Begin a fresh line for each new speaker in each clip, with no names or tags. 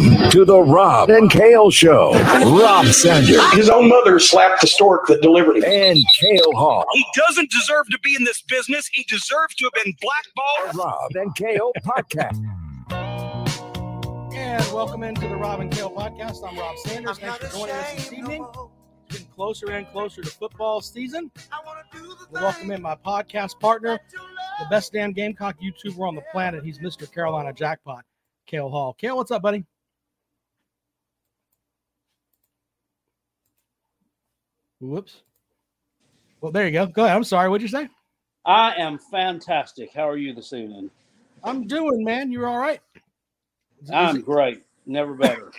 To the Rob and Kale Show. Rob Sanders
His own mother slapped the stork that delivered him.
and Kale Hall.
He doesn't deserve to be in this business. He deserves to have been blackballed.
Rob and Kale podcast.
And welcome into the Rob and Kale podcast. I'm Rob Sanders. Thanks for joining us this evening. It's getting closer and closer to football season. We welcome in my podcast partner, the best damn Gamecock YouTuber on the planet. He's Mr. Carolina Jackpot, Kale Hall. Kale, what's up, buddy? Whoops. Well, there you go. Go ahead. I'm sorry. What'd you say?
I am fantastic. How are you this evening?
I'm doing, man. You're all right.
I'm great. Never better.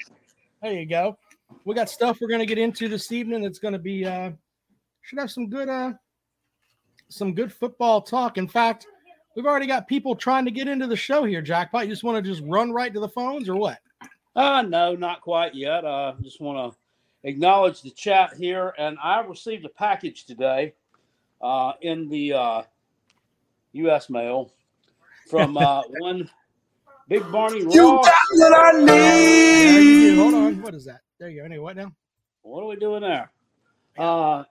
There you go. We got stuff we're going to get into this evening. That's going to be uh should have some good uh some good football talk. In fact, we've already got people trying to get into the show here, Jackpot. You just want to just run right to the phones or what?
uh, no, not quite yet. I just want to acknowledge the chat here. And I received a package today uh, in the uh, U.S. mail from uh, one Big Barney Ross.
There you go. Hold on. What is that? There you go. Anyway, what now?
What are we doing there? Uh,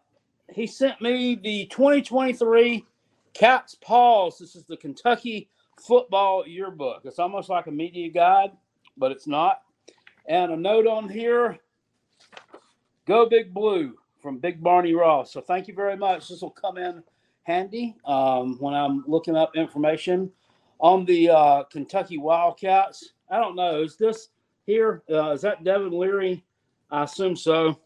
he sent me the 2023 Cats Paws. This is the Kentucky Football Yearbook. It's almost like a media guide, but it's not. And a note on here Go Big Blue from Big Barney Ross. So thank you very much. This will come in handy um, when I'm looking up information on the uh, Kentucky Wildcats. I don't know. Is this here? Uh, is that Devin Leary? I assume so.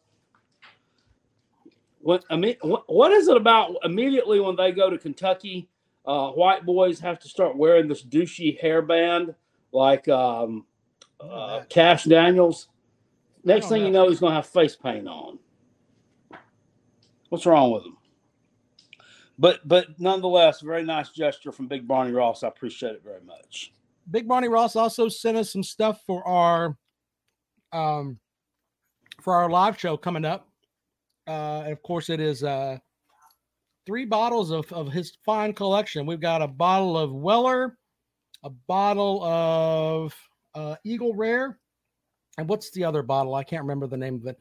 What, I mean, what, is it about immediately when they go to Kentucky? Uh, white boys have to start wearing this douchey hairband like um, uh, Cash Daniels. Next thing you
know.
know, he's going to have face paint on. What's wrong with him? But but nonetheless, very nice gesture from Big Barney Ross. I appreciate it very much.
Big Barney Ross also sent us some stuff for our um for our live show coming up. Uh and of course it is uh three bottles of, of his fine collection. We've got a bottle of Weller, a bottle of uh Eagle Rare, and what's the other bottle? I can't remember the name of it.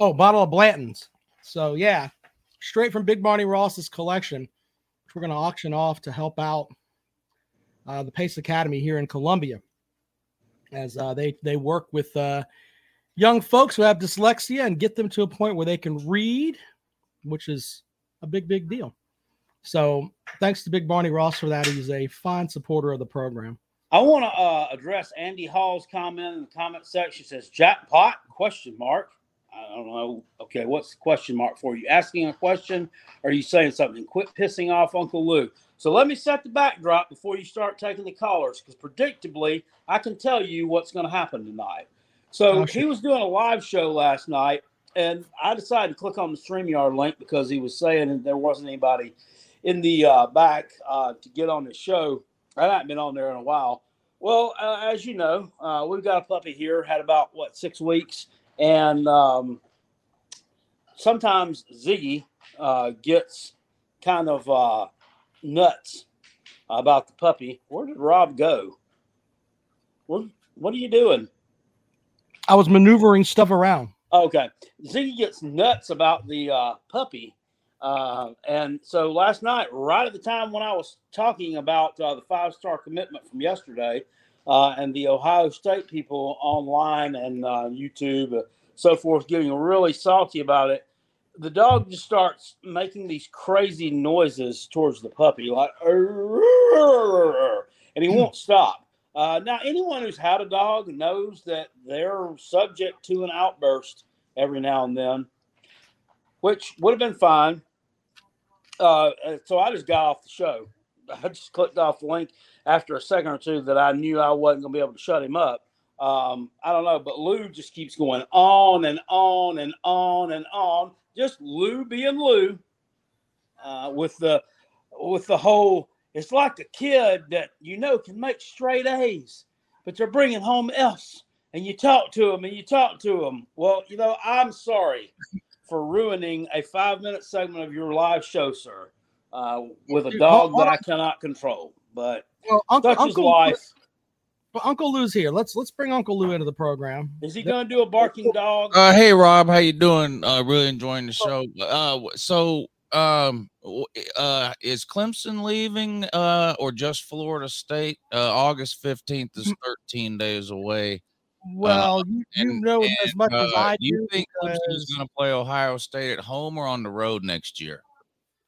Oh, bottle of Blanton's. So yeah, straight from Big Barney Ross's collection, which we're gonna auction off to help out uh, the Pace Academy here in Columbia, as uh, they they work with uh, young folks who have dyslexia and get them to a point where they can read, which is a big big deal. So thanks to Big Barney Ross for that. He's a fine supporter of the program.
I want to uh, address Andy Hall's comment in the comment section. It says jackpot question mark. I don't know. Okay, what's the question mark for? you asking a question? Or are you saying something? Quit pissing off Uncle Lou. So let me set the backdrop before you start taking the callers, because predictably, I can tell you what's going to happen tonight. So
Oh,
he was doing a live show last night, and I decided to click on the StreamYard link because he was saying there wasn't anybody in the uh, back uh, to get on the show. I haven't been on there in a while. Well, uh, as you know, uh, we've got a puppy here, had about what six weeks, and um, sometimes Ziggy uh, gets kind of uh, nuts about the puppy. Where did Rob go? What What are you doing?
I was maneuvering stuff around.
Okay, Ziggy gets nuts about the uh, puppy, uh, and so last night, right at the time when I was talking about uh, the five star commitment from yesterday, uh, and the Ohio State people online and uh, YouTube, uh, so forth, getting really salty about it. The dog just starts making these crazy noises towards the puppy, like, and he won't stop. Uh, now, anyone who's had a dog knows that they're subject to an outburst every now and then, which would have been fine. Uh, so I just got off the show. I just clicked off the link after a second or two that I knew I wasn't going to be able to shut him up. Um, I don't know, but Lou just keeps going on and on and on and on. Just Lou being Lou uh, with the with the whole. It's like a kid that you know can make straight A's, but they're bringing home F's, and you talk to them and you talk to them. Well, you know, I'm sorry for ruining a five minute segment of your live show, sir, uh, with a dog
hold-
that I cannot control. But
Well, Uncle,
such is
Uncle,
life.
But Uncle Lou's here. Let's let's bring Uncle Lou into the program.
Is he going to do a barking dog?
Uh, hey Rob, how you doing? Uh, really enjoying the show. Uh, so um, uh, is Clemson leaving? Uh, or just Florida State? Uh, August fifteenth is thirteen days away.
Well, you, you
And-
know as
and,
much as
uh,
I
do
Do you
think Clemson is going to play Ohio State at home or on the road next year?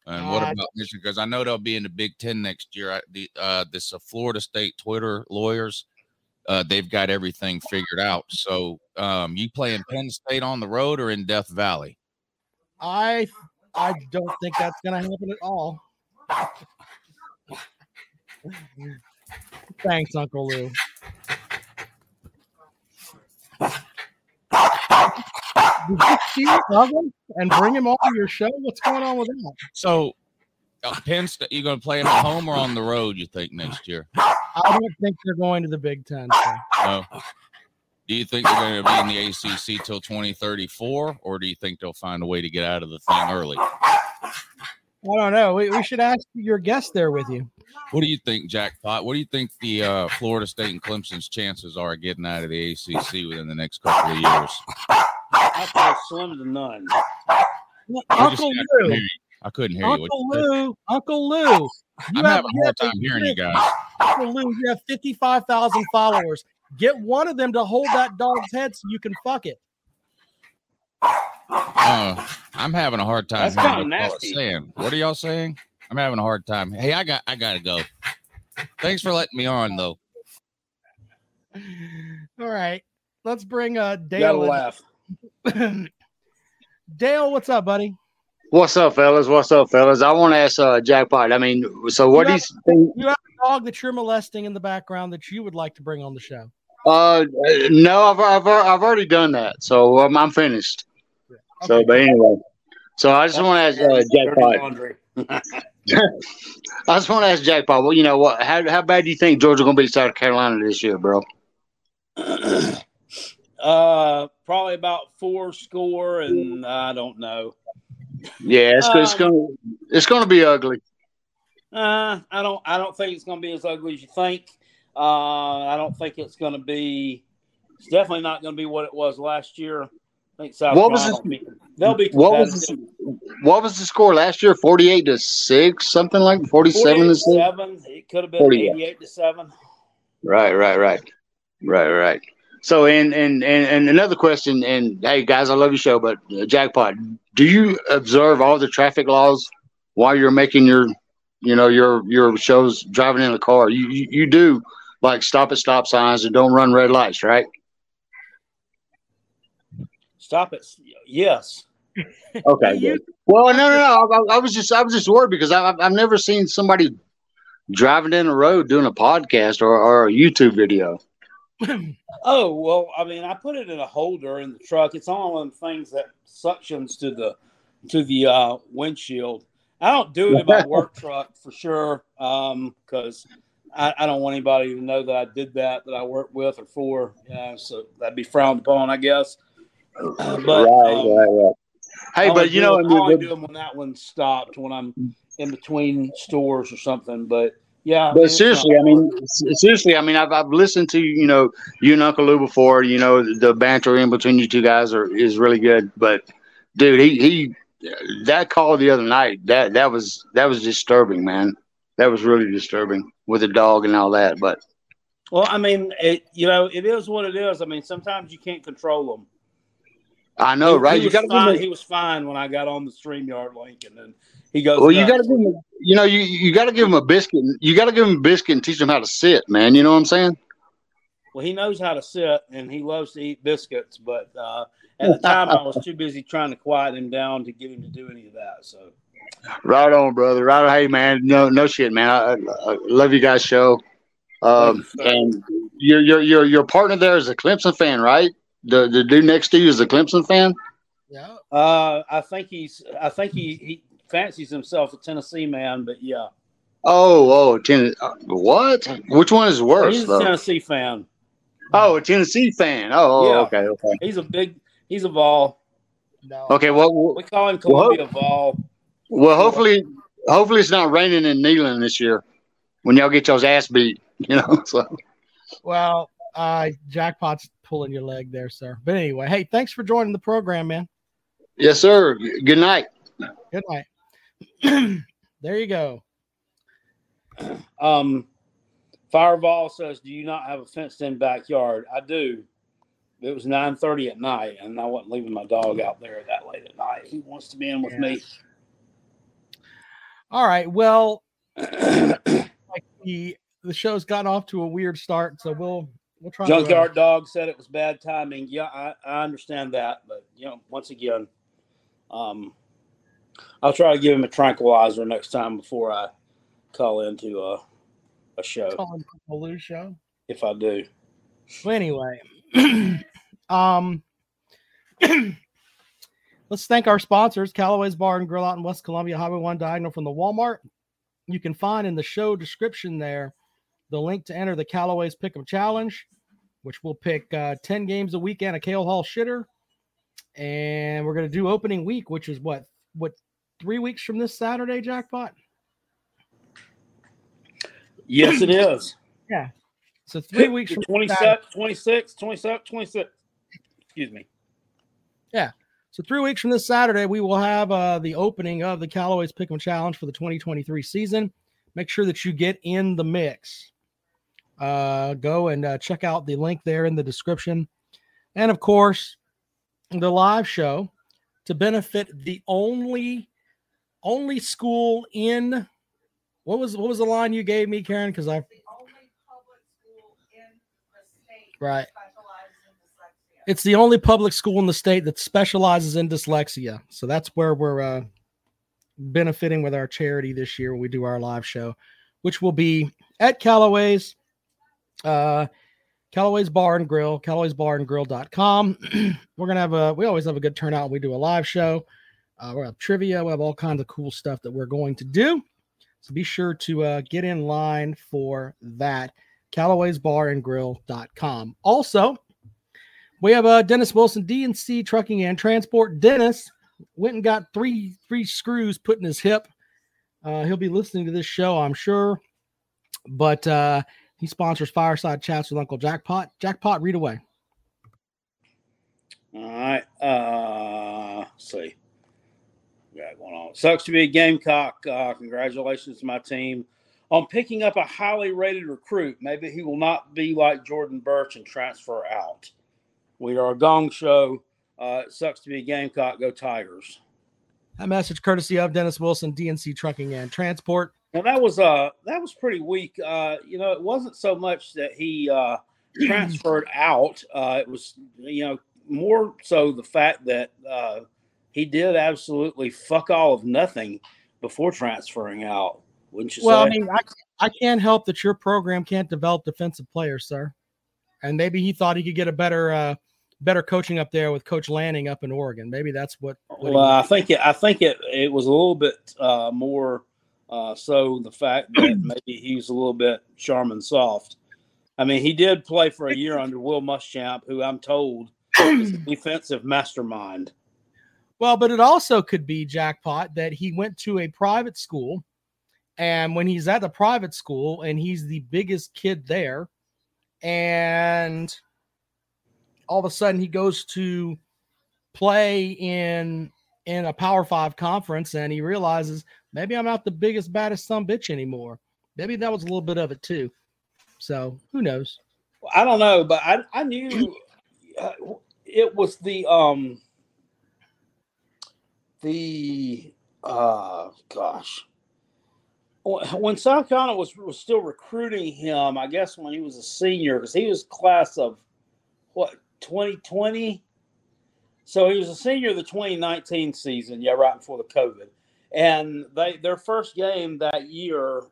And what
Uh,
about Michigan? Because I know they'll be in the Big Ten next year. I, the uh, this uh, Florida State Twitter lawyers, uh, they've got everything figured out. So, um, you playing Penn State on the road or in Death Valley?
I I don't think that's going to happen at all. Thanks, Uncle Lou. Did you see Douglas and bring him on your show? What's going on with that?
So, uh, Penn State, you going to play them at home or on the road? You think next year?
I don't think they're going to the Big Ten. so.
No. Do you think they're going to be in the ACC till 2034, or do you think they'll find a way to get out of the thing early?
I don't know. We, we should ask your guest there with you.
What do you think, Jackpot? What do you think the uh, Florida State and Clemson's chances are of getting out of the ACC within the next couple of years?
I say slim to none.
I just-
Uncle
I couldn't
Lou,
hear you. I couldn't hear you. What
Uncle
you.
Lou, Uncle Lou. You
I'm
have-
having a hard time hearing you guys.
Uncle Lou, you have 55,000 followers. Get one of them to hold that dog's head so you can fuck it.
Uh, I'm having a hard time
That's
hearing
kinda
what y'all are
nasty.
saying. What are y'all saying? I'm having a hard time. Hey, I got I gotta go. Thanks for letting me on though.
All right. Let's bring uh
Gotta laugh.
In. Dale, what's up, buddy?
What's up, fellas? What's up, fellas? I want to ask uh, Jackpot. I mean, so what do you think?
You have a dog that you're molesting in the background that you would like to bring on the show.
Uh, no, I've, I've I've already done that, so um, I'm finished. So,
Okay.
but anyway, so I just want to ask uh, Jackpot. I just want to ask Jackpot. Well, you know what? How how bad do you think Georgia gonna beat South Carolina this year, bro?
uh, probably about four score, and I don't know.
Yeah, it's, it's
Um,
gonna it's gonna be ugly.
Uh, I don't. I don't think it's going to be as ugly as you think. Uh, I don't think it's going to be. It's definitely not going to be what it was last year. I think South
What was
Carolina.
this-
will be, they'll be
What was what was the score last year? Forty eight to six, something like forty seven to
seven. It could have been
48.
eighty-eight to seven.
Right, right, right, right, right. So, and and and, and another question, and hey guys, I love your show, but uh, jackpot, do you observe all the traffic laws while you're making your, you know, your your shows driving in the car? You you, you do like stop at stop signs and don't run red lights, right?
Stop it. Yes.
Okay, good. Well, no, no, no. I, I was just I was just worried because I, I've I've never seen somebody driving in the road doing a podcast or, or a YouTube video.
Oh well, I mean, I put it in a holder in the truck. It's on one of the things that suctions to the to the uh, windshield. I don't do it in my work truck for sure, because I, I don't want anybody to know that I did that that I work with or for. Yeah, so that'd be frowned upon, I guess. But
right,
um,
right, right. Hey, but you know, I
I only do them when that one stopped when I'm in between stores or something. But yeah,
But seriously, I mean, seriously, I mean, I've, I've listened to you know you and Uncle Lou before. You know, the banter in between you two guys are is really good. But dude, he he that call the other night that that was that was disturbing, man. That was really disturbing with the dog and all that. But
Well, I mean, it, you know, it is what it is. I mean, sometimes you can't control them.
I know,
he,
right?
He
you
was,
got to
fine, he was fine when I got on the StreamYard link, and then he goes.
Well, you got to give him. You know, you you got to give him a biscuit. You got to give him a biscuit and teach him how to sit, man. You know what I'm saying?
Well, he knows how to sit, and he loves to eat biscuits. But uh, at the time, I was too busy trying to quiet him down to get him to do any of that. So,
Right on, brother. Right on. Hey, man. No, no shit, man. I, I, I love you guys' show. Um, and your your your your partner there is a Clemson fan, right? The the dude next to you is a Clemson fan.
Yeah.
uh, I think he's. I think he he fancies himself a Tennessee man, but yeah,
Oh, oh, ten, uh, what? Which one is worse
he's a
though?
Tennessee fan.
Oh, a Tennessee fan. Oh, oh,
Yeah.
okay, okay,
He's a big. He's a ball.
No.
okay. Well,
We call him Columbia Vol.
well, hopefully, hopefully it's not raining in Neyland this year when y'all get y'all's ass beat. You know, so
Well, uh, jackpot's pulling your leg there, sir. But anyway, hey, thanks for joining the program, man.
Yes, sir. Good night.
Good night. there you go.
Um, Fireball says, "Do you not have a fenced-in backyard?" I do. It was nine thirty at night, and I wasn't leaving my dog out there that late at night. He wants to be in with me.
All right. Well, like the the show's gotten off to a weird start, so we'll we'll try. to,
Junkyard dog said it was bad timing. Yeah, I, I understand that, but you know, once again, um, I'll try to give him a tranquilizer next time before I call into a a show
call Baloo show.
if I do.
Well, anyway, um, let's thank our sponsors: Callaway's Bar and Grill out in West Columbia, Highway One, diagonal from the Walmart. You can find in the show description there the link to enter the Callaway's Pick'em Challenge, which will pick uh, ten games a weekend, a Kale Hall shitter, and we're going to do opening week, which is what what three weeks from this Saturday, jackpot.
Yes, it is. Yeah.
So three weeks from
27, 26, 27, 26. Excuse me. Yeah.
So three weeks from this Saturday, we will have uh, the opening of the Callaway's Pick'em Challenge for the 2023 season. Make sure that you get in the mix. Uh, go and uh, check out the link there in the description, and of course, the live show to benefit the only only school in what was what was the line you gave me, Karen? Because I
the only public school in the state
Right.
in
it's the only public school in the state that specializes in dyslexia. So that's where we're uh, benefiting with our charity this year when we do our live show, which will be at Callaway's, uh, Callaway's Bar and Grill, Callaway's Bar and Grill.com. we're to have a, we always have a good turnout when we do a live show. Uh, we'll have trivia. We have all kinds of cool stuff that we're going to do. So be sure to uh, get in line for that. Callaway's Bar and Grill.com. Also, we have uh, Dennis Wilson, DNC Trucking and Transport. Dennis went and got three three screws put in his hip. Uh, he'll be listening to this show, I'm sure. But uh, he sponsors Fireside Chats with Uncle Jackpot. Jackpot, read away.
All right. Uh, see. We got going on. Sucks to be a Gamecock. Uh, congratulations to my team on picking up a highly rated recruit. Maybe he will not be like Jordan Burch and transfer out. We are a gong show. Uh, it sucks to be a Gamecock. Go Tigers.
That message courtesy of Dennis Wilson, DNC Trucking and Transport.
Now that was uh that was pretty weak. Uh, you know, it wasn't so much that he uh, transferred out. Uh, it was you know more so the fact that uh, he did absolutely fuck all of nothing before transferring out. Wouldn't you
Well, I mean, I, I can't help that your program can't develop defensive players, sir. And maybe he thought he could get a better uh, better coaching up there with Coach Lanning up in Oregon. Maybe that's what. what
well, I think it, I think it it was a little bit uh, more uh, so the fact that maybe he's a little bit Charmin soft. I mean, he did play for a year under Will Muschamp, who I'm told is a defensive mastermind.
Well, but it also could be jackpot that he went to a private school, and when he's at the private school and he's the biggest kid there, and all of a sudden he goes to play in in a Power Five conference, and he realizes maybe I'm not the biggest baddest son bitch anymore. Maybe that was a little bit of it too. So who knows?
I don't know, but I I knew uh, it was the um the uh gosh when South Carolina was was still recruiting him, I guess when he was a senior, because he was class of what 2020. So he was a senior of the 2019 season, yeah, right before the COVID. And they their first game that year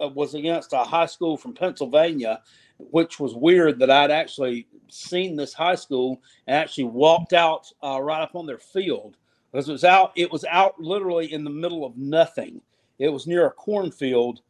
uh, was against a high school from Pennsylvania, which was weird that I'd actually seen this high school and actually walked out uh, right up on their field because it was out. It was out literally in the middle of nothing. It was near a cornfield,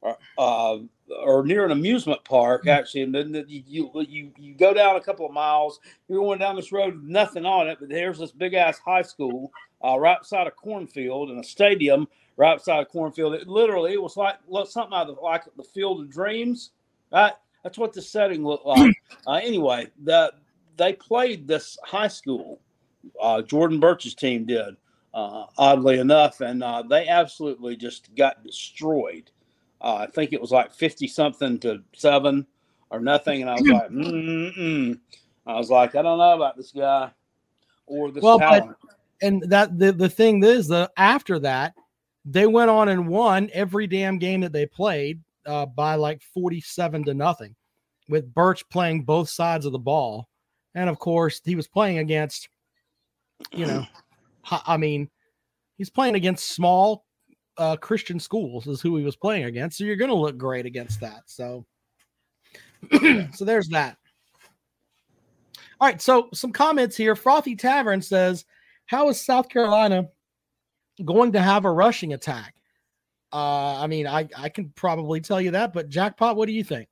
or, uh, or near an amusement park actually. And then you you you go down a couple of miles. You're going down this road, with nothing on it, but there's this big ass high school uh, right beside a cornfield and a stadium right beside a cornfield. It literally it was like something out of like the Field of Dreams. Right? That's what the setting looked like. uh, anyway, the they played this high school. Uh, Jordan Burch's team did, uh, oddly enough, and uh, they absolutely just got destroyed. Uh, I think it was like fifty something to seven or nothing, and I was like, mm I was like, I don't know about this guy or this
Well, but-
talent.
and that the the thing is the after that they went on and won every damn game that they played uh, by like 47 to nothing with burch playing both sides of the ball and of course he was playing against you know i mean he's playing against small uh, christian schools is who he was playing against so you're going to look great against that so so there's that all right so some comments here frothy tavern says how is South Carolina going to have a rushing attack? Uh, I mean, I, I can probably tell you that, but Jackpot, what do you think?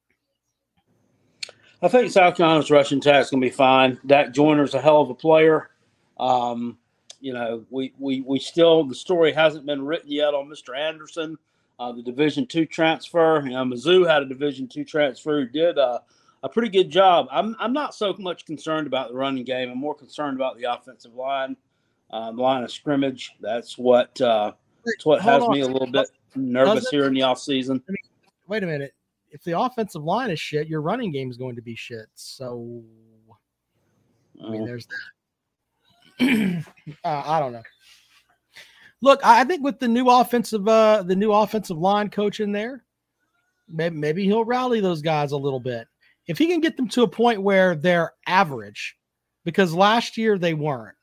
I think South Carolina's rushing attack is going to be fine. Dak Joyner's a hell of a player. Um, you know, we, we we still the story hasn't been written yet on Mr. Anderson, uh, the Division two transfer. You know, Mizzou had a Division two transfer who did uh, a pretty good job. I'm I'm not so much concerned about the running game. I'm more concerned about the offensive line, uh, the line of scrimmage. That's what uh, that's what
Hold
has
on.
me a little bit nervous here in the off season.
Wait a minute. If the offensive line is shit, your running game is going to be shit. So, I mean, there's that. uh, I don't know. Look, I think with the new offensive, uh, the new offensive line coach in there, maybe maybe he'll rally those guys a little bit. If he can get them to a point where they're average, because last year they weren't,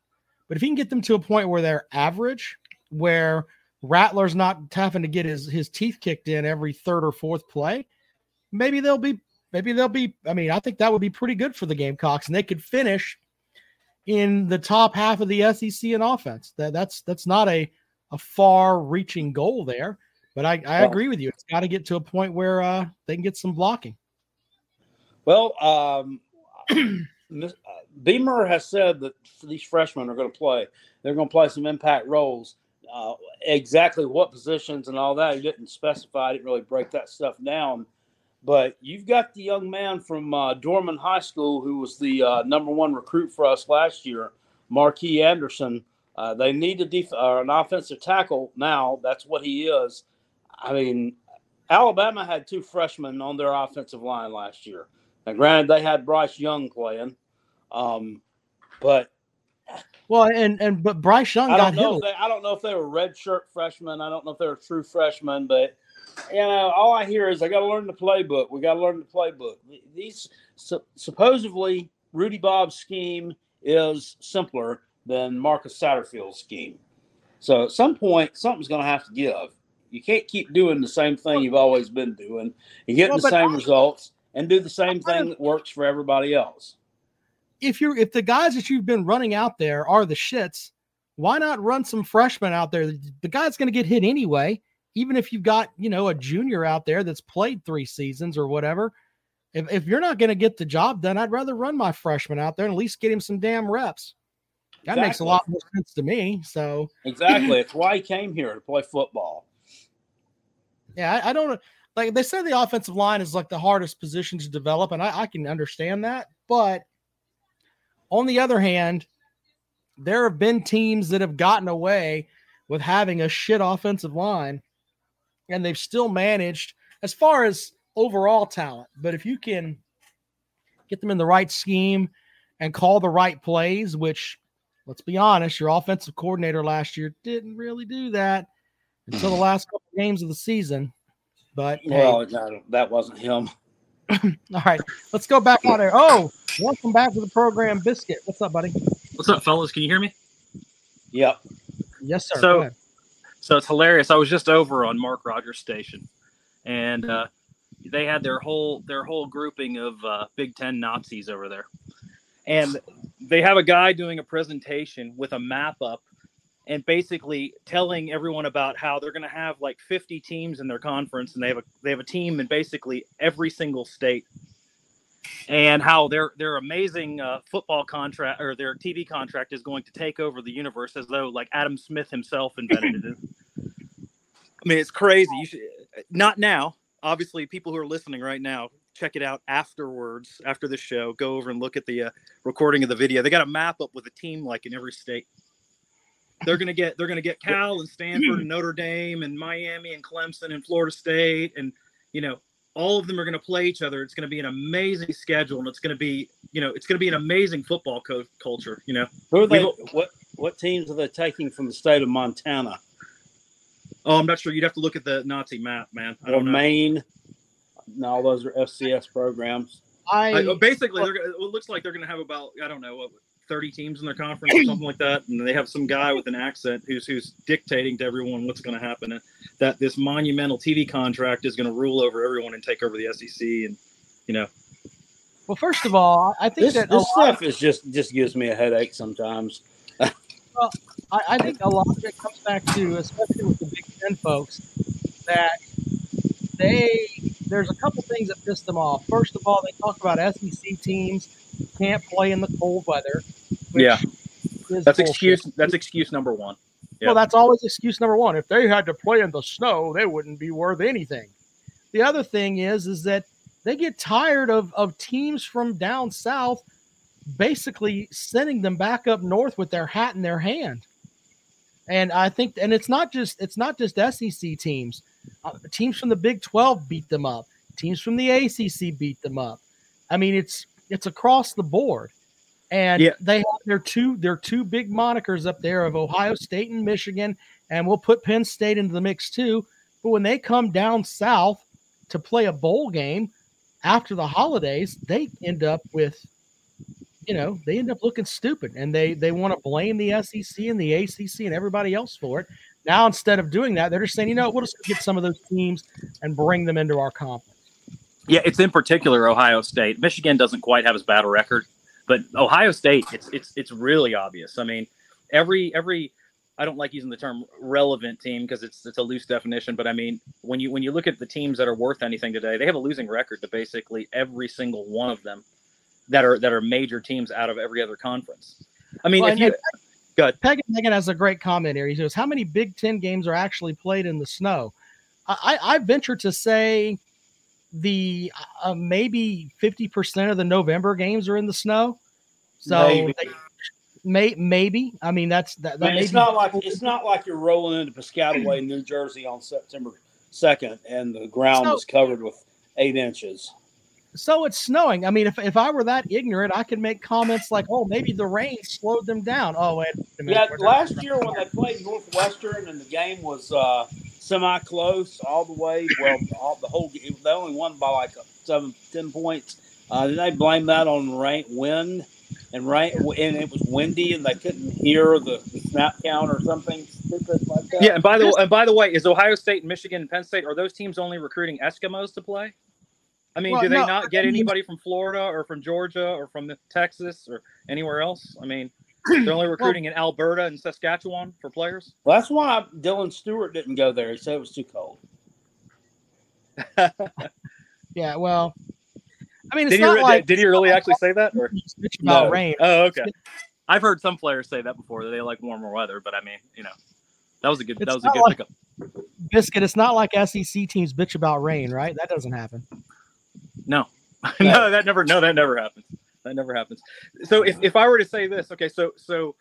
but if he can get them to a point where they're average, where Rattler's not having to get his his teeth kicked in every third or fourth play, maybe they'll be maybe they'll be. I mean, I think that would be pretty good for the Gamecocks, and they could finish in the top half of the SEC in offense. That that's that's not a a far reaching goal there, but I I
Well-
agree with you. It's got to get to a point where uh they can get some blocking.
Well, um, uh, Beamer has said that these freshmen are going to play. They're going to play some impact roles. Uh, exactly what positions and all that, he didn't specify. I didn't really break that stuff down. But you've got the young man from uh, Dorman High School who was the uh, number one recruit for us last year, Marquis Anderson. Uh, they need a def- uh, an offensive tackle now. That's what he is. I mean, Alabama had two freshmen on their offensive line last year. Now, granted, they had Bryce Young playing, um, but
Well, and and but Bryce Young
I
got hit.
They, I don't know if they were redshirt freshmen. I don't know if they were true freshmen, but you know, all I hear is I got to learn the playbook. We got to learn the playbook. These su- supposedly Rudy Bob's scheme is simpler than Marcus Satterfield's scheme. So at some point, something's going to have to give. You can't keep doing the same thing you've always been doing and getting
Well,
the same
I-
results and do the same thing that works for everybody else.
if you're if the guys that you've been running out there are the shits, why not run some freshmen out there? The guy's going to get hit anyway, even if you've got you know a junior out there that's played three seasons or whatever. If if you're not going to get the job done, I'd rather run my freshman out there and at least get him some damn reps. That makes a lot more sense to me. So
Exactly. it's why he came here to play football.
yeah, I, I don't like they say the offensive line is like the hardest position to develop, and I, I can understand that. But on the other hand, there have been teams that have gotten away with having a shit offensive line, and they've still managed as far as overall talent. But if you can get them in the right scheme and call the right plays, which let's be honest, your offensive coordinator last year didn't really do that until the last couple games of the season. But hey,
Well, no, that wasn't him.
all right, let's go back out there. Oh, welcome back to the program, Biscuit. What's up, buddy?
What's up, fellas? Can you hear me?
Yep.
Yes, sir.
So-
Go ahead.
So it's hilarious. I was just over on Mark Rogers Station, and uh, they had their whole their whole grouping of uh, Big Ten Nazis over there, and they have a guy doing a presentation with a map up, and basically telling everyone about how they're going to have like 50 teams in their conference, and they have a they have a team in basically every single state, and how their their amazing uh, football contract or their TV contract is going to take over the universe as though like Adam Smith himself invented it. I mean, it's crazy. You should not now. Obviously, people who are listening right now, check it out afterwards, after the show. Go over and look at the uh, recording of the video. They got a map up with a team like in every state. They're gonna get they're gonna get Cal and Stanford and Notre Dame and Miami and Clemson and Florida State and you know all of them are going to play each other. It's going to be an amazing schedule, and it's going to be, you know, it's going to be an amazing football co- culture. You know,
Who are they?
We've-
What what teams are they taking from the state of Montana
oh, I'm not sure. You'd have to look at the Nazi map, man. I
or
don't know.
Maine? No, those are FCS programs.
I,
I, basically, they're, it looks like they're going to have about I don't know what 30 teams in their conference or something like that, and they have some guy with an accent who's who's dictating to everyone what's going to happen. And that this monumental TV contract is going to rule over everyone and take over the SEC, and you know,
well, first of all, I think
This,
that a
this
lot
stuff is just just gives me a headache sometimes.
I, I think a lot of it comes back to, especially with the Big Ten folks, that they there's a couple things that piss them off. First of all, they talk about SEC teams can't play in the cold weather.
Yeah. that's
bullshit.
excuse that's excuse number one. yeah.
Well, that's always excuse number one. If they had to play in the snow, they wouldn't be worth anything. The other thing is, is that they get tired of of teams from down south basically sending them back up north with their hat in their hand. And I think, and it's not just it's not just SEC teams. Uh, teams from the Big Twelve beat them up. Teams from the ACC beat them up. I mean, it's it's across the board. And
Yeah.
they have their two their two big monikers up there of Ohio State and Michigan, and we'll put Penn State into the mix too. But when they come down south to play a bowl game after the holidays, they end up with, you know, they end up looking stupid, and they they want to blame the SEC and the ACC and everybody else for it. Now instead of doing that, they're just saying, you know, we'll just get some of those teams and bring them into our conference.
Yeah, it's in particular Ohio State. Michigan doesn't quite have as bad a record, but Ohio State, it's it's it's really obvious. I mean, every every I don't like using the term relevant team because it's it's a loose definition, but I mean when you when you look at the teams that are worth anything today, they have a losing record to basically every single one of them that are that are major teams out of every other conference. I mean,
Well,
if you go ahead.
Peg Megan has a great comment here. He says, "How many Big Ten games are actually played in the snow?" I I venture to say the uh, maybe fifty percent of the November games are in the snow. So
Maybe.
they- may maybe. I mean, that's that. that
Man, it's not like it's not like you're rolling into Piscataway, New Jersey on September second, and the ground is covered with eight inches.
so it's snowing. I mean, if, if I were that ignorant, I could make comments like, "Oh, maybe the rain slowed them down." Oh, wait minute.
Yeah, last year when they played Northwestern and the game was uh, semi-close all the way, well, all, the whole game, they only won by like seven, ten points. Uh, then they blamed that on rain, wind, and rain, and it was windy, and they couldn't hear the, the snap count or something stupid like that.
Yeah, and by the and by the way, is Ohio State, Michigan, and Penn State are those teams only recruiting Eskimos to play? I mean,
Well,
do they
no,
not get anybody from Florida or from Georgia or from Texas or anywhere else? I mean, they're only recruiting in Alberta and Saskatchewan for players.
Well, that's why Dylan Stewart didn't go there. He said it was too cold.
yeah, well, I mean, it's
Did he,
not
re-
like
did he really actually say that? Or
bitch about
No.
rain.
oh, okay. I've heard some players say that before that they like warmer weather, but I mean, you know, that was a good
It's
that was a good
like-
pickup.
Biscuit. It's not like SEC teams bitch about rain, right? That doesn't happen.
No, no, that never, no, that never happens. That never happens. So if, if I were to say this, okay, so so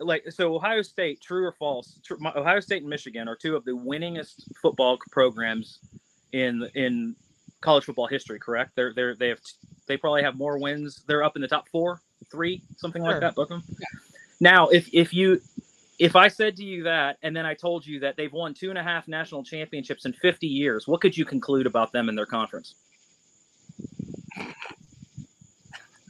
like so Ohio State, true or false? True, Ohio State and Michigan are two of the winningest football programs in in college football history. Correct? They're they're they have they probably have more wins. They're up in the top four, three, something like that. Book them. Now, if if you if I said to you that, and then I told you that they've won two and a half national championships in 50 years, what could you conclude about them in their conference?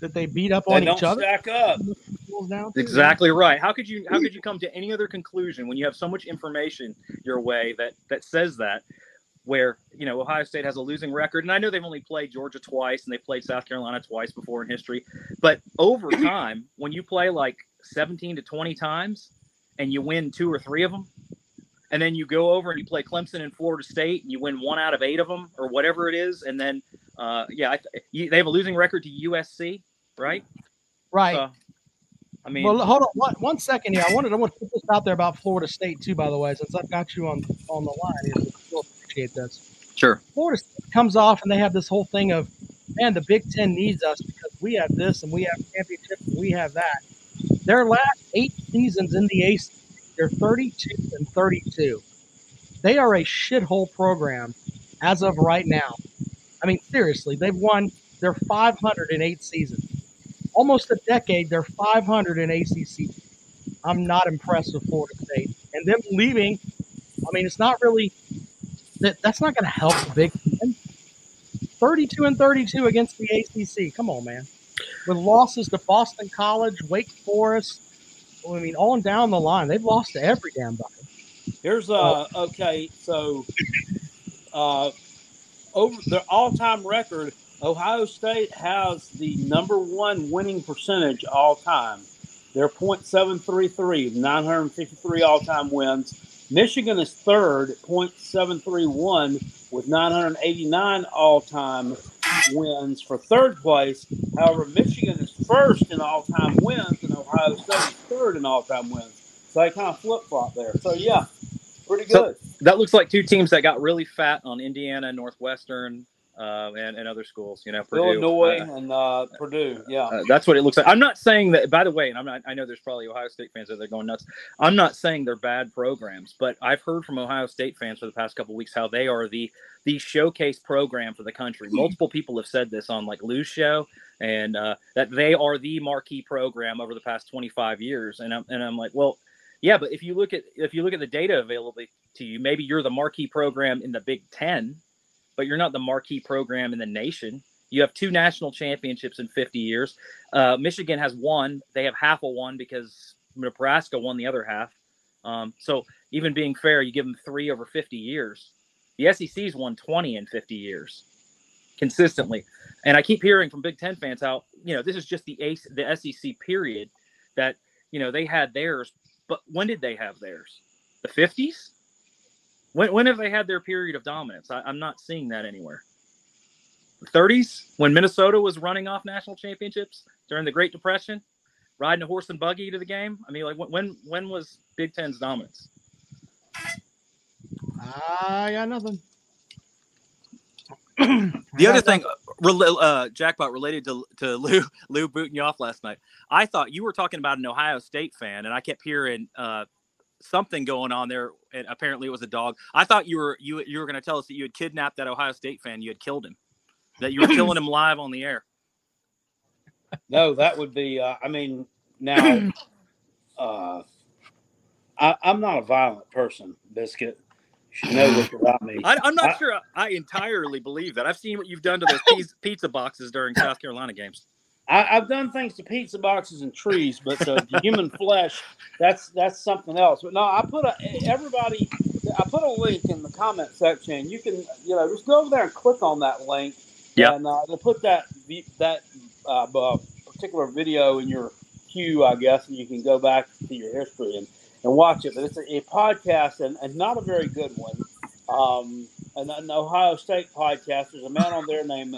That they beat up
They
on
don't
each other.
stack up.
Schools down too.
Exactly right. How could you how could you come to any other conclusion when you have so much information your way that that says that where you know Ohio State has a losing record and I know they've only played Georgia twice and they've played South Carolina twice before in history but over time when you play like 17 to 20 times and you win two or three of them and then you go over and you play Clemson and Florida State and you win one out of eight of them or whatever it is and then uh, yeah I, you, they have a losing record to USC right
Right.
So, I mean
well, hold on one, one second here. I wanted I want to put this out there about Florida State too. By the way, since I've got you on on the line, here, so I appreciate this.
Sure.
Florida State comes off and they have this whole thing of, man, the Big Ten needs us because we have this and we have championships and we have that. Their last eight seasons in the ACC, they're 32 and 32. They are a shithole program as of right now. I mean, seriously, they've won. They're 500 in eight seasons. Almost a decade. They're 500 in ACC. I'm not impressed with Florida State and them leaving. I mean, it's not really that. That's not going to help Big Ten. 32 and 32 against the ACC. Come on, man. With losses to Boston College, Wake Forest. I mean, on down the line, they've lost to every damn body.
Here's uh okay, so uh over their all-time record, Ohio State has the number one winning percentage all time. They're .733, 953 all-time wins. Michigan is third, .731 with 989 all-time wins for third place. However, Michigan is first in all-time wins, and Ohio State is third in all-time wins. So they kind of flip-flop there. So yeah, pretty
So-
good.
That looks like two teams that got really fat on Indiana, Northwestern, uh, and, and other schools. You know, Purdue.
Illinois
Uh,
and uh, Purdue. Yeah.
Uh, that's what it looks like. I'm not saying that. By the way, and I'm not. I know there's probably Ohio State fans that they're going nuts. I'm not saying they're bad programs, but I've heard from Ohio State fans for the past couple weeks how they are the the showcase program for the country. Multiple people have said this on like Lou's show, and uh, that they are the marquee program over the past 25 years. And I'm and I'm like, well, yeah, but if you look at if you look at the data available to you, maybe you're the marquee program in the Big Ten, but you're not the marquee program in the nation. You have two national championships in 50 years. Uh, Michigan has one. They have half a one because Nebraska won the other half. Um, so even being fair, you give them three over 50 years. The SEC's won 20 in 50 years consistently. And I keep hearing from Big Ten fans how, you know, this is just the ace, the SEC period that, you know, they had theirs. But when did they have theirs? The 50s? When, when have they had their period of dominance? I, I'm not seeing that anywhere. The 30s, when Minnesota was running off national championships during the Great Depression, riding a horse and buggy to the game. I mean, like when, when was Big Ten's dominance?
I got nothing.
The other thing, rel- uh, jackpot related to to Lou Lou booting you off last night. I thought you were talking about an Ohio State fan, and I kept hearing uh, something going on there. And apparently, it was a dog. I thought you were you you were going to tell us that you had kidnapped that Ohio State fan. You had killed him. That you were killing him live on the air.
No, that would be. Uh, I mean, now, uh, I, I'm not a violent person, Biscuit. You should know this about me.
I, I'm not
I-
sure. I entirely believe that. I've seen what you've done to those pizza, boxes during South Carolina games.
I, I've done things to pizza boxes and trees, but the human flesh, that's that's something else. But no, I put a everybody. I put a link in the comment section. You can, you know, just go over there and click on that link.
Yep.
And uh, they'll put that that uh, particular video in your queue, I guess, and you can go back to your history and, and watch it. But it's a, a podcast and, and not a very good one. Um, an, an Ohio State podcast. There's a man on there named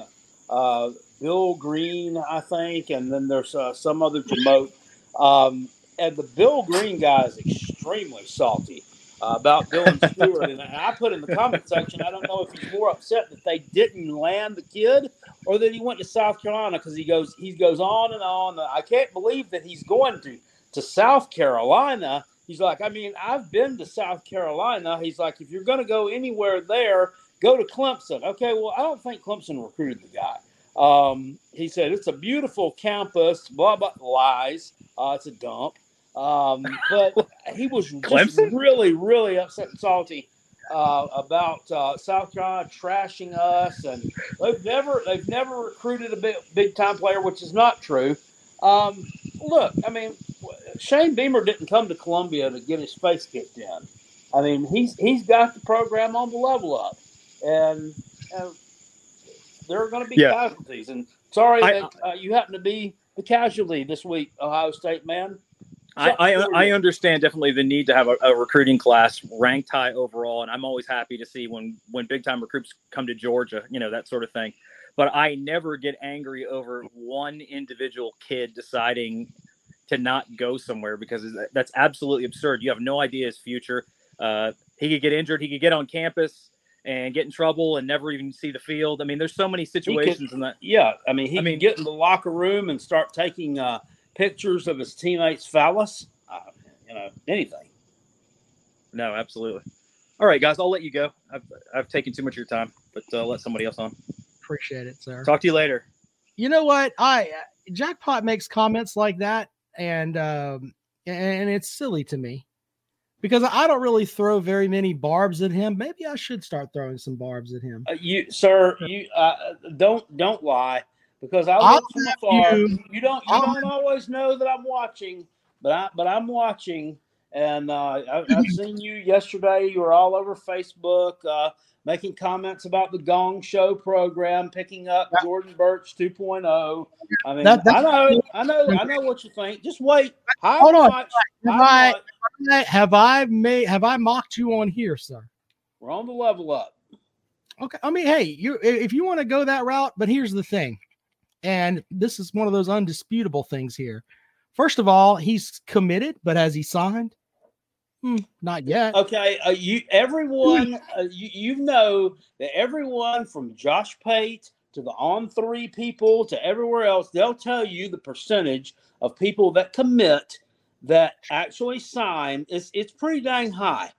uh, Bill Green, I think, and then there's uh, some other promote. Um, and the Bill Green guy is extremely salty uh, about Dylan Stewart. And I put in the comment section, I don't know if he's more upset that they didn't land the kid or that he went to South Carolina because he goes he goes on and on. I can't believe that he's going to to South Carolina. He's like, I mean, I've been to South Carolina. He's like, if you're going to go anywhere there, go to Clemson. Okay, well, I don't think Clemson recruited the guy. Um, he said it's a beautiful campus. Blah blah lies. Uh, it's a dump. Um, but he was just really, really upset and salty uh, about uh, South Carolina trashing us, and they've never they've never recruited a big big time player, which is not true. Um, look, I mean, Shane Beamer didn't come to Columbia to get his face kicked in. I mean, he's he's got the program on the level up, and, and there are going to be
Yeah.
casualties. And sorry
I-
that uh, you happen to be the casualty this week, Ohio State man.
I, I, I understand definitely the need to have a, a recruiting class ranked high overall, and I'm always happy to see when when big time recruits come to Georgia, you know that sort of thing. But I never get angry over one individual kid deciding to not go somewhere because that's absolutely absurd. You have no idea his future. Uh, he could get injured. He could get on campus and get in trouble and never even see the field. I mean, there's so many situations in that.
Yeah, I mean, he
I
I
mean-
get in the locker room and start taking uh, pictures of his teammates' phallus. Uh, you know, anything.
No, absolutely. All right, guys, I'll let you go. I've I've taken too much of your time, but uh, let somebody else on.
Appreciate it, sir.
Talk to you later.
you know what i jackpot makes comments like that and um and it's silly to me because i don't really throw very many barbs at him maybe i should start throwing some barbs at him
Uh, you, sir, you uh, don't don't lie because I look from afar.
you-
You, don't you
I'll
don't always know that I'm watching, but I but I'm watching, and uh, I, I've seen you yesterday. You were all over Facebook. Making comments about the Gong Show program, picking up Jordan Burch 2.0. I mean,
That-
I know, I know, I know what you think. Just wait. How
Hold on. have I,
much-
have I made have i mocked you on here sir
We're on the level up.
Okay. I mean, hey, you if you want to go that route, but here's the thing, and this is one of those undisputable things here. First of all, he's committed, but has he signed? Hmm, not yet.
Okay, uh, you everyone uh, you you know that everyone from Josh Pate to the on three people to everywhere else, they'll tell you the percentage of people that commit that actually sign. It's it's pretty dang high.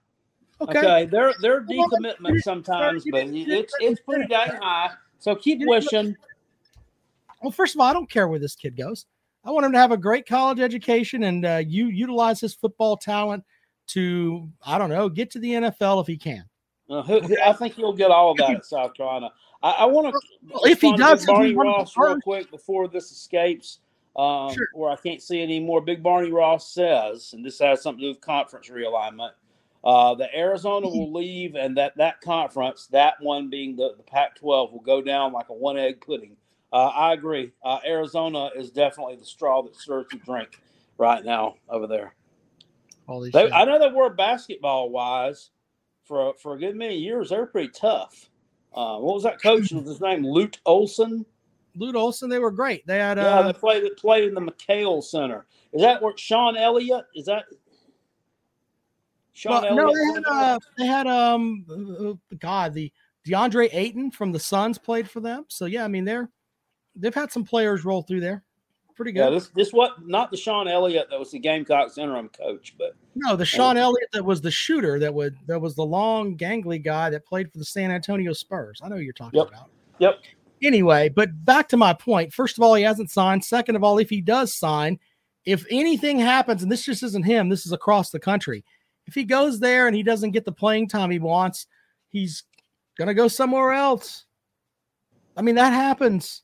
Okay.
Okay, they're they're decommitment sometimes, but it's it's pretty dang high. So keep wishing.
Well, first of all, I don't care where this kid goes. I want him to have a great college education and uh, you utilize his football talent to, I don't know, get to the NFL if he can.
Uh, who, I think he'll get all of that at South Carolina. I, I want to.
Well, if he does,
Barney
one the
Ross real quick before this escapes, um,
Sure.
where I can't see it anymore. Big Barney Ross says, and this has something to do with conference realignment. Uh, that Arizona will leave, and that that conference, that one being the, the Pac-12, will go down like a one-egg pudding. Uh, I agree. Uh, Arizona is definitely the straw that stirs the drink right now over there.
Holy
They. I know they were basketball wise for for a good many years. They were pretty tough. Uh, what was that coach? Was his name Lute Olson?
Lute Olson, they were great. They had,
yeah,
uh,
they played played in the McKale Center. Is that where Sean Elliott? Is that Sean
well, no, they had, uh, they had, um, God, the DeAndre Ayton from the Suns played for them. So, yeah, I mean, they're, they've had some players roll through there. Pretty good.
yeah, this this what not the Sean Elliott that was the Gamecocks interim coach, but
No, the Sean Elliott that was the shooter that would that was the long gangly guy that played for the San Antonio Spurs. I know who you're talking
Yep.
about.
Yep.
Anyway, but back to my point. First of all, he hasn't signed. Second of all, if he does sign, if anything happens, and this just isn't him, this is across the country. If he goes there and he doesn't get the playing time he wants, he's gonna go somewhere else. I mean, that happens.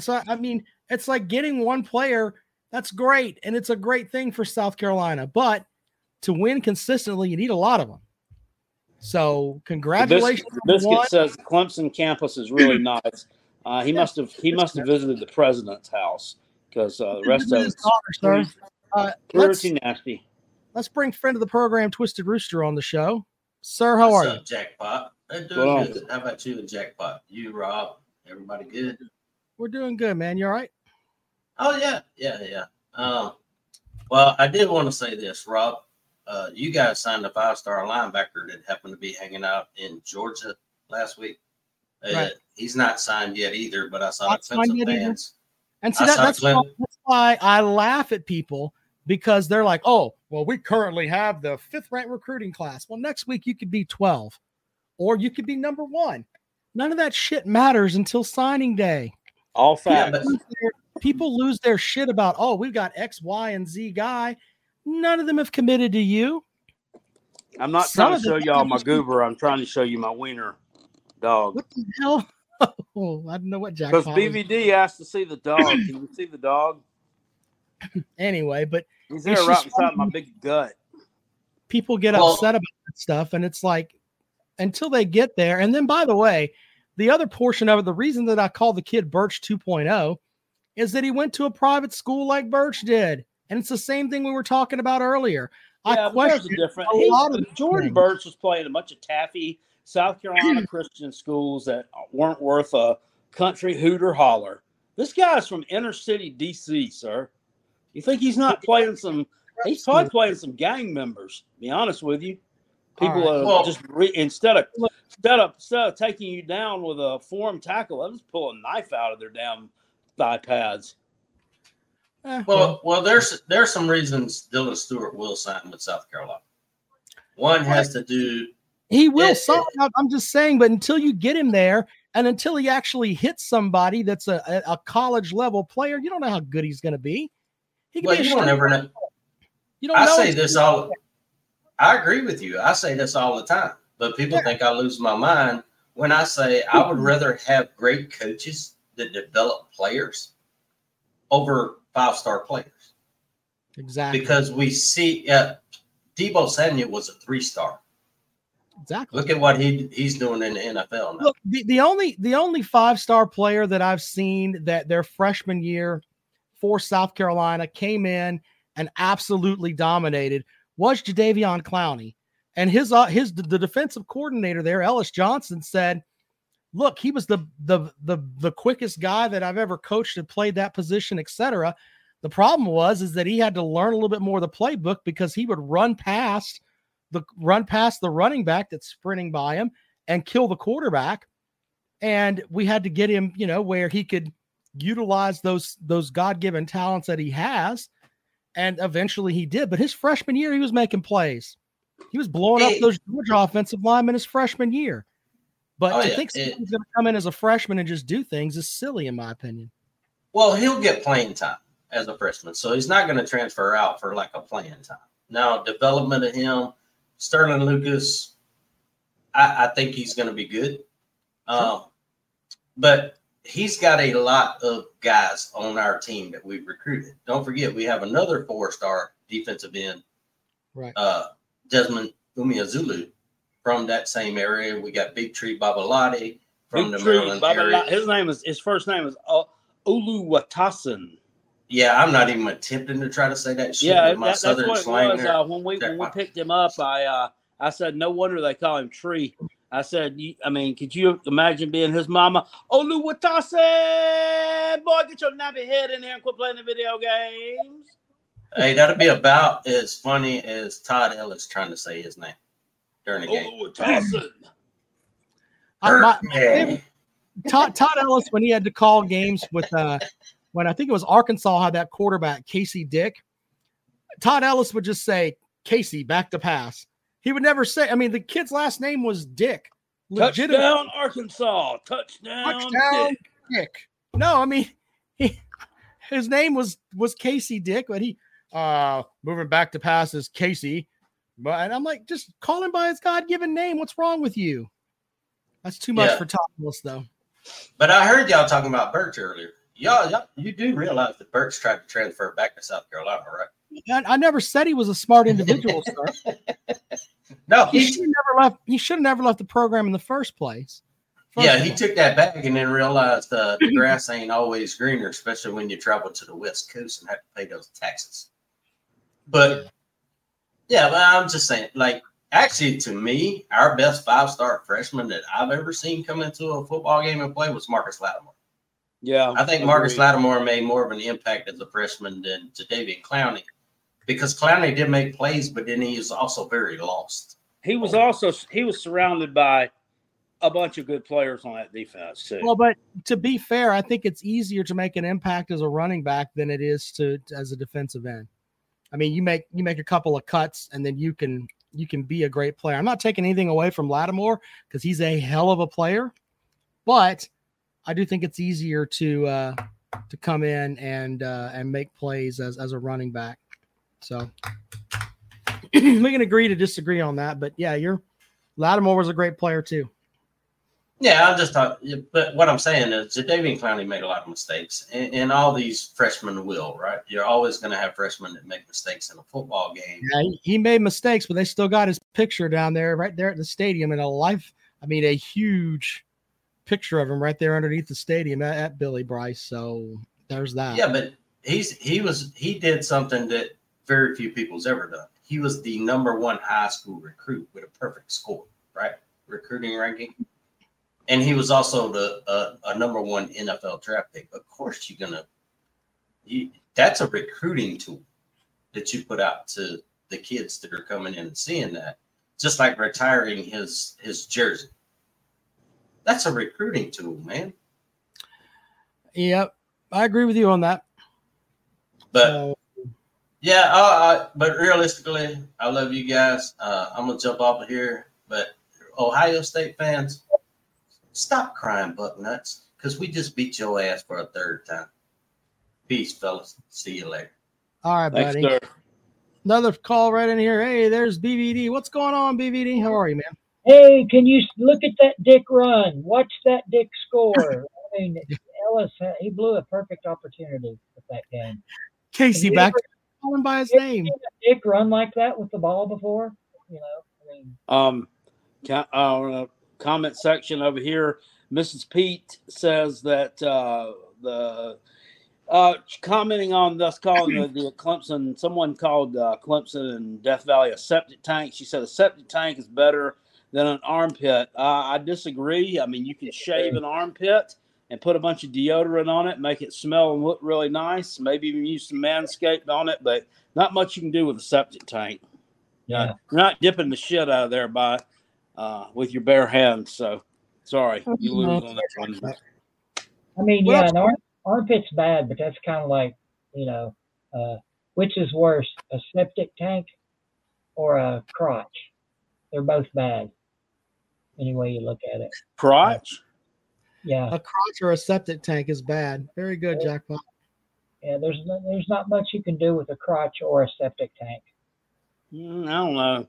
So I mean, it's like getting one player. That's great, and it's a great thing for South Carolina. But to win consistently, you need a lot of them. So congratulations,
the
on
biscuit says Clemson campus is really nice. Uh, he
Yeah.
must have he must have visited the president's house because uh, the rest of
His
it's
honor, sir. Uh, let's,
pretty nasty.
let's bring friend of the program, Twisted Rooster, on the show. Sir, how
What's
are you?
Jackpot? I'm doing
on?
good. How about you Jackpot? You, Rob, everybody good?
We're doing good, man. You all right?
Oh yeah, yeah, yeah. Um, well, I did want to say this, Rob. Uh, you guys signed a five-star linebacker that happened to be hanging out in Georgia last week. Uh,
Right.
He's not signed yet either, but I saw
Not
the
signed
Clemson
yet either?
fans.
And see
I
that, that's, why, that's why I laugh at people because they're like, "Oh, well, we currently have the fifth ranked recruiting class. Well, next week you could be 12, or you could be number one. None of that shit matters until signing day.
All
Yeah,
facts.
but
People lose their shit about, oh, we've got X, Y, and Z guy. None of them have committed to you.
I'm not
Some
trying to show y'all my
things-
goober. I'm trying to show you my wiener dog.
What the hell? Oh, I don't know what Jack.
Because BVD asked to see the dog. Can you see the dog?
Anyway, but
He's
It's
there right
just
inside my big gut.
people get
Well-
upset about that stuff and it's like until they get there and then by the way the other portion of it the reason that i call the kid burch 2.0 is that he went to a private school like burch did and it's the same thing we were talking about earlier
Yeah,
i
but there's a
question
different.
a lot of
Jordan
things.
Burch was playing a bunch of taffy South Carolina Christian schools that weren't worth a country hooter holler. This guy's from inner city DC, sir. You think he's not playing some? He's probably playing some gang members. to Be honest with you. People
All right.
uh,
Well-
just re, instead of instead of, instead of taking you down with a form tackle, let them just pull a knife out of their damn thigh pads.
Eh,
Well, well, there's there's some reasons Dylan Stewart will sign with South Carolina. One has to do
he will
it-
sign up. I'm just saying, but until you get him there and until he actually hits somebody that's a, a, a college level player, you don't know how good he's going to be. He could
well,
be
you don't ever know.
You don't
I
know
say this all. I agree with you. I say this all the time, but people think I lose my mind when I say I would rather have great coaches that develop players over five star players
Exactly.
because we see uh, Debo Samuel was a three star.
exactly.
Look at what he he's doing in the NFL now.
Look, the, the only the only five star player that I've seen that their freshman year for South Carolina came in and absolutely dominated was Jadeveon Clowney, and his uh, his the defensive coordinator there, Ellis Johnson, said, "Look, he was the the the the quickest guy that I've ever coached and played that position, etc." The problem was is that he had to learn a little bit more of the playbook because he would run past the run past the running back that's sprinting by him and kill the quarterback. And we had to get him, you know, where he could utilize those those God-given talents that he has. And eventually he did. But his freshman year, he was making plays. He was blowing up those Georgia offensive linemen his freshman year. But
Oh,
to
yeah,
think someone's going to come in as a freshman and just do things is silly, in my opinion.
Well, he'll get playing time as a freshman, so he's not going to transfer out for like a playing time. Now, development of him, Sterling Lucas, I, I think he's going to be good. Um, but he's got a lot of guys on our team that we've recruited. Don't forget, we have another four-star defensive end,
Right.
uh, Desmond Umeozulu, from that same area. We got Big Tree Babalade from
Big
the
Tree,
Maryland area.
His name is his first name is uh, Uluwatasan.
Yeah, I'm not even attempting to try to say that shit
Yeah,
my
that, that's
southern
what it
slang.
was. Uh, when we when we picked him up, I uh, I said, no wonder they call him Tree. I said, you, I mean, could you imagine being his mama? Oluwatase, boy, get your nappy head in here and quit playing the video games.
hey, that'll be about as funny as Todd Ellis trying to say his name during the game.
Oluwatasan.
I- my-
Yeah.
Todd, Todd Ellis, when he had to call games with, uh, when I think it was Arkansas had that quarterback, Casey Dick, Todd Ellis would just say, Casey, back to pass. He would never say, I mean, the kid's last name was Dick. Legitimate-
Touchdown, Arkansas. Touchdown,
Touchdown,
Dick.
Dick. No, I mean, he, his name was was Casey Dick, but he uh moving back to pass is Casey. But and I'm like, just call him by his God given name. What's wrong with you? That's too much
Yeah.
for Ellis, though.
But I heard y'all talking about Burch earlier. Y'all, y'all, you do realize that Burch tried to transfer back to South Carolina, right?
I, I never said he was a smart individual, sir.
No,
He
he,
should have never left. He should have never left the program in the first place. First
yeah, he took that back and then realized uh, the grass ain't always greener, especially when you travel to the West Coast and have to pay those taxes. But yeah, but I'm just saying, like, actually, to me, our best five star freshman that I've ever seen come into a football game and play was Marcus Lattimore.
Yeah,
I think Marcus
agreed.
Lattimore made more of an impact as a freshman than Jadeveon Clowney because Clowney did make plays, but then he was also very lost.
He was also he was surrounded by a bunch of good players on that defense too.
Well, but to be fair, I think it's easier to make an impact as a running back than it is to as a defensive end. I mean, you make you make a couple of cuts and then you can you can be a great player. I'm not taking anything away from Lattimore because he's a hell of a player, but I do think it's easier to uh to come in and uh and make plays as as a running back. So we can agree to disagree on that, but yeah, you're Lattimore was a great player too.
Yeah, I'm just talking, but what I'm saying is Jadeveon Clowney made a lot of mistakes, and, and all these freshmen will, right? You're always going to have freshmen that make mistakes in a football game.
Yeah, he, he made mistakes, but they still got his picture down there, right there at the stadium, in a life. I mean, a huge picture of him right there underneath the stadium at, at Billy Bryce. So there's that.
Yeah, but he's he was he did something that very few people's ever done. He was the number one high school recruit with a perfect score, right? Recruiting ranking. And he was also the uh, a number one NFL draft pick. Of course, you're gonna. You, that's a recruiting tool that you put out to the kids that are coming in and seeing that. Just like retiring his his jersey, That's a recruiting tool, man.
Yep, I agree with you on that.
But
So,
yeah, I, I, but realistically, I love you guys. Uh, I'm gonna jump off of here, but Ohio State fans, stop crying, buck nuts, because we just beat your ass for a third time. Peace, fellas. See you later.
all right,
Thanks,
buddy.
sir.
Another call right in here. Hey, there's BVD. What's going on, BVD? How are you, man?
Hey, can you look at that Dick run? Watch that Dick score. I mean, Ellis, uh, he blew a perfect opportunity with that game.
Casey back.
ever-
Call him by his
you
name.
seen a Dick run like that with the ball before? You know, I mean,
Um, ca- uh, comment section over here. Mrs. Pete says that uh, the uh, commenting on us calling the, the Clemson, someone called uh, Clemson and Death Valley a septic tank. She said a septic tank is better than an armpit. Uh, I disagree. I mean, you can shave an armpit and put a bunch of deodorant on it, make it smell and look really nice. Maybe even use some manscaped on it, but not much you can do with a septic tank.
yeah.
You're not dipping the shit out of there by uh, with your bare hands. So sorry, you lose on that one.
I mean,
Well,
yeah, an arm, armpit's bad, but that's kind of like, you know, uh, which is worse, a septic tank or a crotch? They're both bad, any way you look at it.
Crotch.
Yeah,
A crotch or a septic tank is bad. Very good, Jackpot.
yeah. There's there's not much you can do with a crotch or a septic tank.
Mm, I don't know.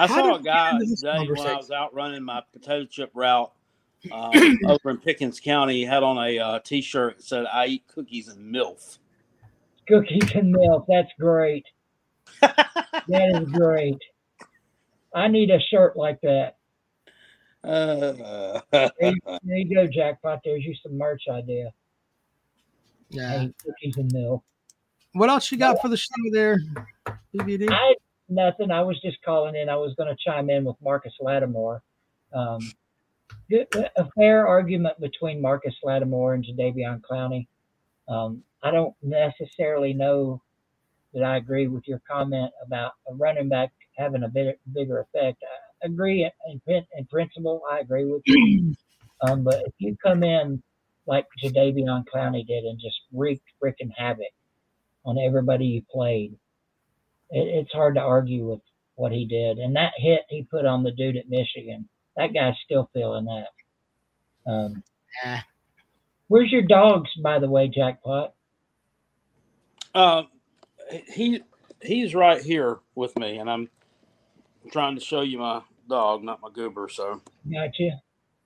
I
How
saw a guy
get
today when I was out running my potato chip route um, over in Pickens County. He had on a uh, t-shirt that said "I eat cookies and milk."
Cookies and milk. That's great. that is great. I need a shirt like that.
Uh,
There you, there you go, Jackpot. There's you some merch idea.
Yeah.
Hey, cookies and milk.
What else you got for the show there, BVD?
I nothing. I was just calling in. I was going to chime in with Marcus Lattimore. Um, good- a fair argument between Marcus Lattimore and Jadeveon Clowney. Um, I don't necessarily know that I agree with your comment about a running back having a bit bigger effect. I agree in, in, in principle. I agree with you. Um, but if you come in like Jadeveon Clowney did and just wreaked freaking havoc on everybody you played, it, it's hard to argue with what he did. And that hit he put on the dude at Michigan, that guy's still feeling that. Um,
Yeah.
where's your dogs, by the way, Jackpot?
uh, he he's right here with me, and I'm trying to show you my dog, not my goober. So
Gotcha.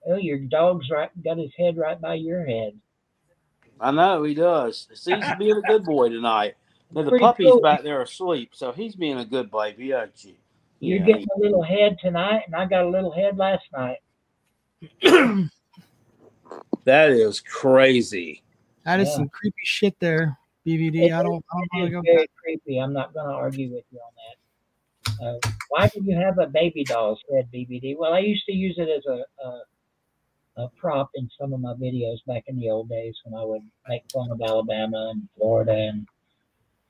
Oh, your dog's right, got his head right by your head.
I know he does. Seems to be a good boy tonight. Now, the
Pretty
puppy's
cool.
back there asleep, so he's being a good baby, ain't you?
You're
Yeah.
getting a little head tonight, and I got a little head last night.
That is crazy.
That is
Yeah.
some creepy shit there, BVD. I don't, I don't
It
want
is
to go
very
back.
creepy. I'm not going to argue with you on that. Uh, why do you have a baby doll's head, BBD? Well, I used to use it as a, a, a prop in some of my videos back in the old days when I would make fun of Alabama and Florida and,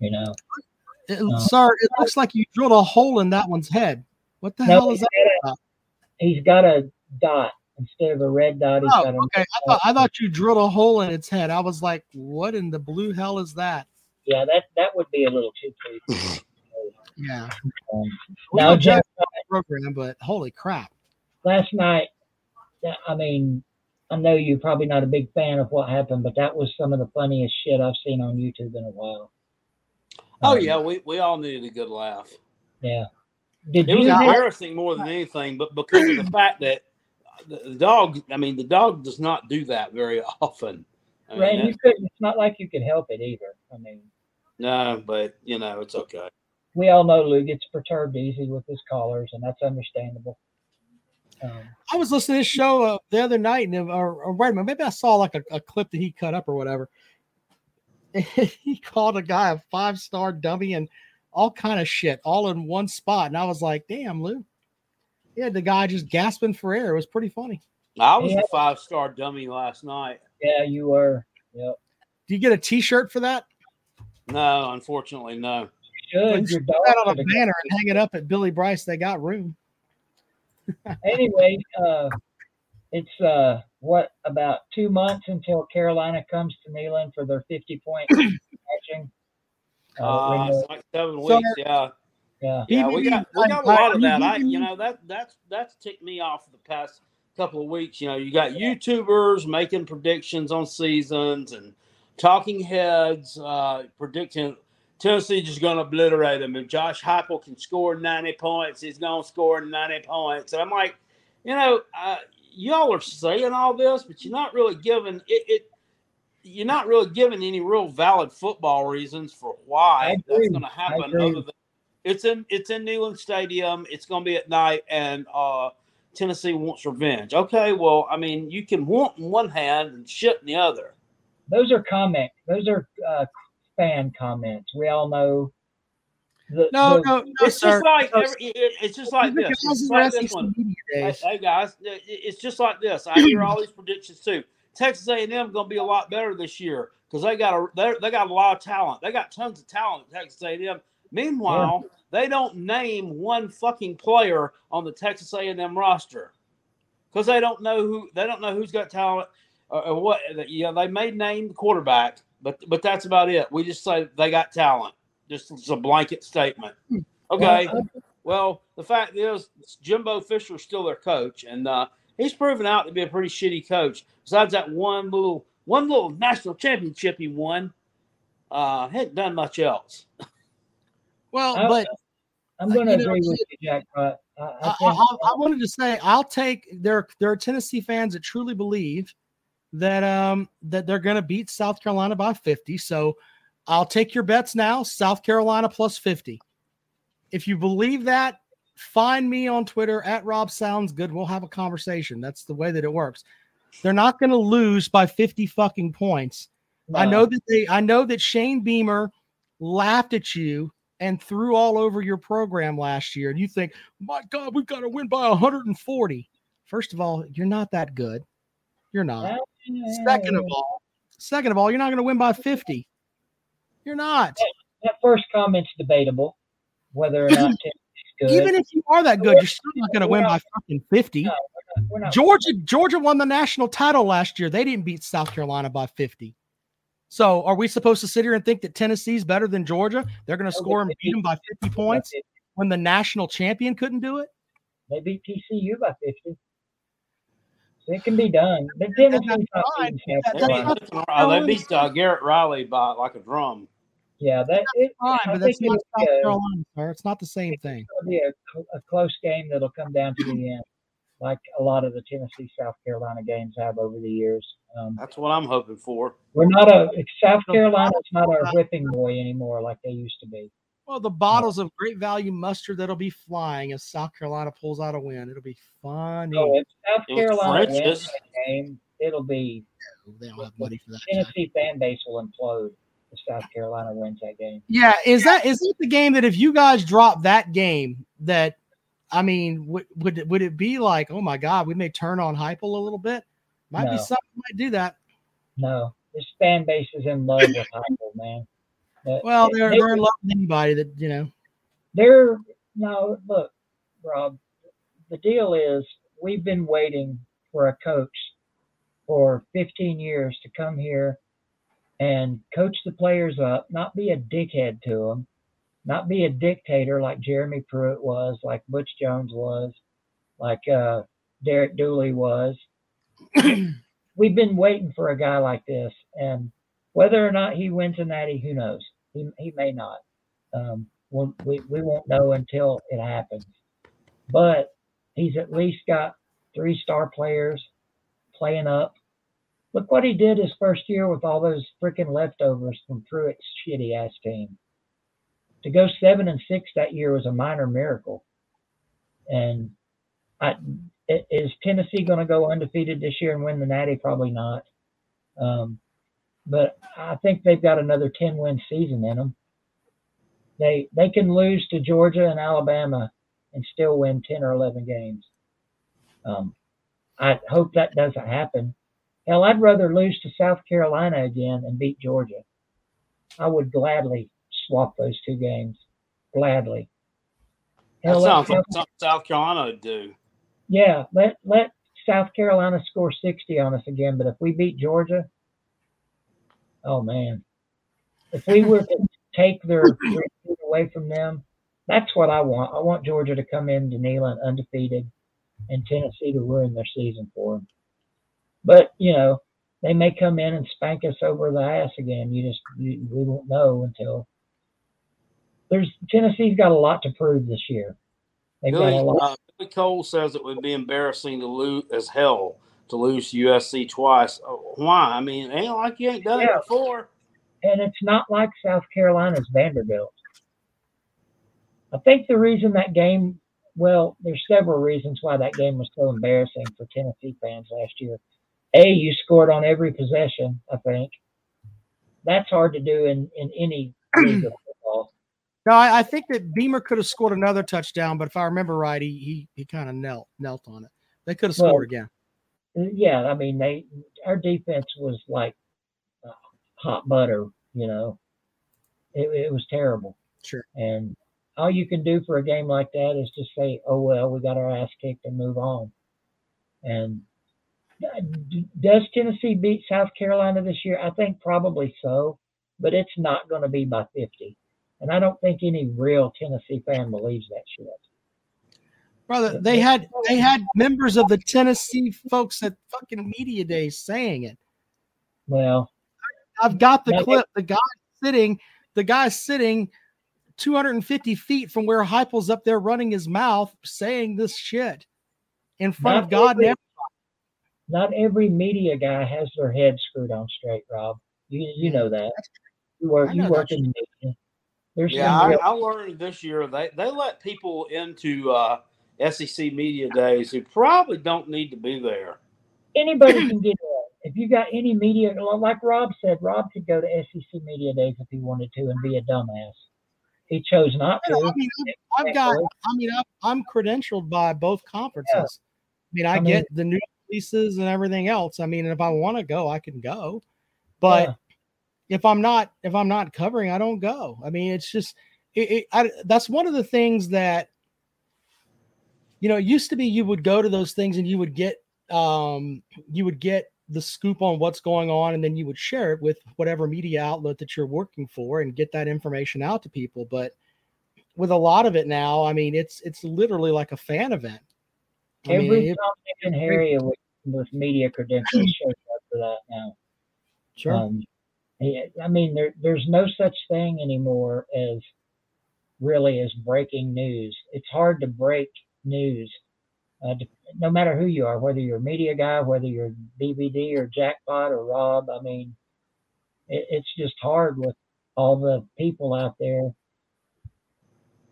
you know.
It,
No.
Sir, it looks like you drilled a hole in that one's head. What the
No,
hell is
he's
that?
got a- He's got a dot instead of a red dot. He's
Oh,
got a
okay. I thought I thought you drilled a hole in its head. I was like, what in the blue hell is that?
Yeah, that that would be a little too creepy.
Yeah.
Um,
We
now, Jeff,
the program, but holy crap.
last night, I mean, I know you're probably not a big fan of what happened, but that was some of the funniest shit I've seen on YouTube in a while.
Oh
Um,
yeah, we, we all needed a good laugh.
yeah. Did
It was
you have,
embarrassing more than anything, but because of the fact that the, the dog, I mean, the dog does not do that very often. I mean,
Ray, you couldn't, it's not like you could help it either. I mean,
no, but you know, it's okay.
we all know Lou gets perturbed easy with his callers, and that's understandable. Um,
I was listening to this show uh, the other night, and or, or wait a minute, maybe I saw like a, a clip that he cut up or whatever. he called a guy a five star dummy and all kind of shit, all in one spot, and I was like, "Damn, Lou." Yeah, the guy just gasping for air. It was pretty funny.
I was
Yeah.
a five star dummy last night.
yeah, you were. Yep.
Do you get a T-shirt for that?
No, unfortunately, no.
Should your
Put that on a banner and hang it up at Billy Bryce. They got room.
anyway, uh, it's uh, what about two months until Carolina comes to Neyland for their 50 point matching?
Uh,
when
it's
the-
like seven
So-
weeks. Yeah.
yeah.
Yeah, we got we got a
I-
lot of that. I you know that that's that's ticked me off the past couple of weeks. You know, you got YouTubers making predictions on seasons and talking heads uh, predicting Tennessee just going to obliterate them. If Josh Heupel can score ninety points, he's going to score ninety points. And I'm like, you know, uh, y'all are saying all this, but you're not really giving it. it you're not really giving any real valid football reasons for why that's going to happen. Other than it's in it's in Neyland Stadium. It's going to be at night, and uh, Tennessee wants revenge. Okay, well, I mean, you can want in one hand and shit in the other.
Those are comment. Those are uh, fan comments. We all know. The,
No,
the-
no, no,
it's
sir.
just like
No,
every, it, it's just like this. It's like this one. Hey, hey, guys, it's just like this. I hear all these predictions too. Texas A&M going to be a lot better this year because they got a they they got a lot of talent. They got tons of talent. at Texas A&M. Meanwhile, they don't name one fucking player on the Texas A&M roster because they don't know who they don't know who's got talent or, or what. Yeah, they may name the quarterback, but but that's about it. We just say they got talent. Just it's a blanket statement. Okay.
Well,
Well, the fact is, Jimbo Fisher's still their coach, and uh, he's proven out to be a pretty shitty coach. Besides that one little one little national championship he won, uh, hadn't done much else.
Well,
I-
but
I'm going to
you know,
agree with you, Jack. But I, I
I, I, I wanted to say I'll take there. There are Tennessee fans that truly believe that um that they're going to beat South Carolina by 50. So I'll take your bets now. South Carolina plus 50. If you believe that, find me on Twitter at Rob Sounds Good. We'll have a conversation. That's the way that it works. They're not going to lose by 50 fucking points. I know that they I know that Shane Beamer laughed at you and threw all over your program last year and you think, "My god, we've got to win by 140." First of all, you're not that good. You're not. Second of all, second of all, you're not going to win by 50. You're not.
that first comment's debatable, whether or not Tennessee's good.
Even if you are that good, you're still not going to win by fucking 50.
we're not,
Georgia Georgia won the national title last year. They didn't beat South Carolina by 50. So are we supposed to sit here and think that Tennessee's better than Georgia? They're going to score and beat them by 50 points when the national champion couldn't do it?
they beat TCU by 50. So it can be done. But Tennessee's not
fine.
beating South
They
Carolina.
beat, they beat uh, Garrett Riley by like a drum.
Yeah, that it,
Fine, but that's not South
be a-
Carolina, sir. It's not the same thing.
it'll be a, a close game that'll come down to the end, like a lot of the Tennessee South Carolina games have over the years. Um,
That's what I'm hoping for.
we're not a South Carolina's not our whipping boy anymore like they used to be.
Well, the bottles of great value mustard that'll be flying as South Carolina pulls out a win. It'll be funny.
So if South Carolina
French,
wins
yes.
that game, it'll be
they don't have money for that.
Tennessee fan base will implode if South Carolina wins that game.
Yeah, is that is it the game that if you guys drop that game that I mean would would it- would it be like oh my god we may turn on Heupel a little bit? Might be something might do that.
No, this fan base is in love with Heupel, man. Uh,
Well,
they-
they're
they-
they're in love with anybody that you know.
They're no look, Rob. The deal is we've been waiting for a coach for 15 years to come here and coach the players up, not be a dickhead to them, not be a dictator like Jeremy Pruitt was, like Butch Jones was, like uh, Derek Dooley was. we've been waiting for a guy like this, and whether or not he wins a natty, who knows? He, he may not. Um, we'll, we we won't know until it happens. But he's at least got three star players playing up. Look what he did his first year with all those freaking leftovers from Pruitt's shitty ass team. To go seven and six that year was a minor miracle. And I, is Tennessee going to go undefeated this year and win the Natty? Probably not. Um, but I think they've got another ten win season in them. They they can lose to Georgia and Alabama and still win ten or eleven games. Um, I hope that doesn't happen. Hell, I'd rather lose to South Carolina again and beat Georgia. I would gladly swap those two games. Gladly.
That
Hell, let
sounds like
South-
something South Carolina would do.
yeah, let let South Carolina score 60 on us again, but if we beat Georgia, oh man. If we were to take their three feet away from them, that's what I want. I want Georgia to come in into Neyland undefeated and Tennessee to ruin their season for them. But, you know, they may come in and spank us over the ass again. You just, you, we won't know until there's Tennessee's got a lot to prove this year. They've
Billy,
got a lot.
uh, Billy Cole says it would be embarrassing to lose as hell to lose USC twice. Oh, why? I mean, it ain't like you ain't done
Yeah.
it before.
and it's not like South Carolina's Vanderbilt. I think the reason that game, well, there's several reasons why that game was so embarrassing for Tennessee fans last year. A, you scored on every possession, I think. That's hard to do in, in any league of football.
No, I, I think that Beamer could have scored another touchdown, but if I remember right, he he, he kind of knelt knelt on it. They could have
Well,
scored again.
Yeah, I mean, they our defense was like uh, hot butter, you know. It, it was terrible.
Sure.
And all you can do for a game like that is just say, "Oh well, we got our ass kicked and move on." And uh, does Tennessee beat South Carolina this year? I think probably so, but it's not going to be by 50. And I don't think any real Tennessee fan believes that shit.
Brother, they had they had members of the Tennessee folks at fucking media days saying it.
Well,
I've got the clip. The guy sitting, the guy sitting 250 feet from where Heupel's up there running his mouth saying this shit in front of God everybody.
Not every media guy has their head screwed on straight, Rob. You you know that. You work
I
you work in the media. There's
Yeah,
some
I,
real,
I learned this year they they let people into uh, SEC media days who probably don't need to be there.
anybody can get in. If you got any media, like Rob said, Rob could go to SEC media days if he wanted to and be a dumbass. He chose not to.
I mean, I've, I've got. I mean, I'm, I'm credentialed by both conferences. I mean, I,
I mean-
get the news releases and everything else. I mean, if I want to go, I can go. But
Yeah.
if I'm not, if I'm not covering, I don't go. I mean, it's just, it, it, I, that's one of the things that, you know, it used to be you would go to those things and you would get, um, you would get the scoop on what's going on, and then you would share it with whatever media outlet that you're working for and get that information out to people. But with a lot of it now, I mean, it's it's literally like a fan event. I mean,
Every Tom, and Harry with, with media credentials shows up for that now.
sure.
Um, I mean, there, there's no such thing anymore as really as breaking news. It's hard to break news, uh, no matter who you are, whether you're a media guy, whether you're BBD or Jackpot or Rob. I mean, it, it's just hard with all the people out there,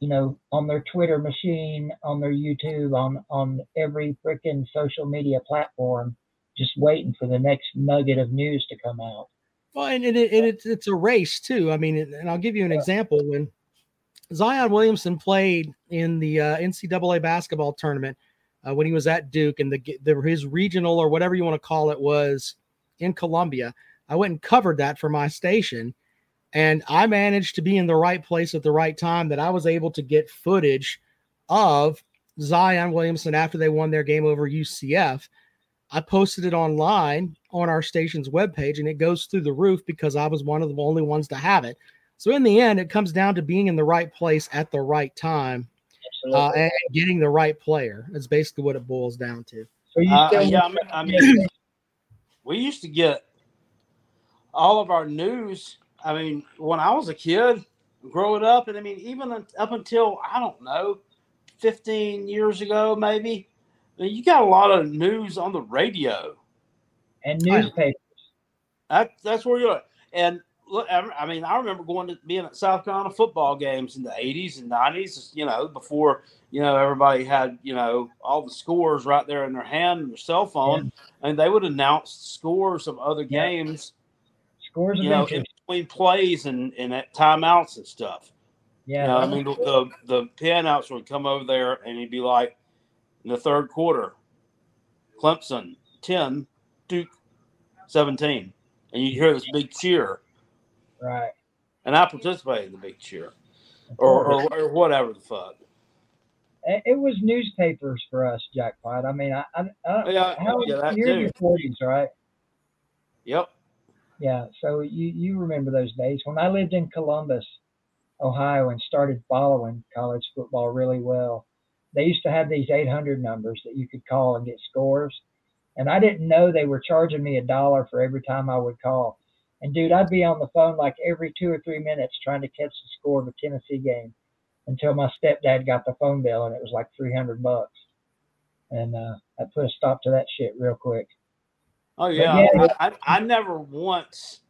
you know, on their Twitter machine, on their YouTube, on on every freaking social media platform, just waiting for the next nugget of news to come out.
Well, and, and, it, and it's it's a race too. I mean, and I'll give you an example. When Zion Williamson played in the uh, NCAA basketball tournament uh, when he was at Duke, and the, the his regional or whatever you want to call it was in Columbia, I went and covered that for my station, and I managed to be in the right place at the right time. That I was able to get footage of Zion Williamson after they won their game over UCF. I posted it online on our station's webpage and it goes through the roof because I was one of the only ones to have it. So in the end, it comes down to being in the right place at the right time uh, and getting the right player. That's basically what it boils down to.
Uh, yeah, I mean, I mean, we used to get all of our news. I mean, when I was a kid, growing up, and I mean, even up until I don't know, fifteen years ago, maybe, I mean, you got a lot of news on the radio.
and newspapers.
That that's where you're. At. And look, I mean, I remember going to being at South Carolina football games in the '80s and '90s. You know, before you know everybody had you know all the scores right there in their hand and their cell phone, and they would announce scores of other
Yeah.
games.
Scores of
You know, in. Between plays and and at timeouts and stuff.
Yeah.
You know, I mean, the the, the PA announcer would come over there and he'd be like, in the third quarter, Clemson ten, Duke seventeen, and you hear this big cheer.
right.
and I participated in the big cheer or, or, or whatever the fuck.
it was newspapers for us, jackpot. I mean, I, I, I
Yeah,
how
yeah, that
you're in your forties, right?
Yep.
Yeah, so you you remember those days when I lived in Columbus, Ohio, and started following college football really well. They used to have these 800 numbers that you could call and get scores, and I didn't know they were charging me a dollar for every time I would call. And dude, I'd be on the phone like every two or three minutes trying to catch the score of a Tennessee game until my stepdad got the phone bill and it was like 300 bucks. And uh, I put a stop to that shit real quick.
Oh yeah,
yeah,
I, I, never once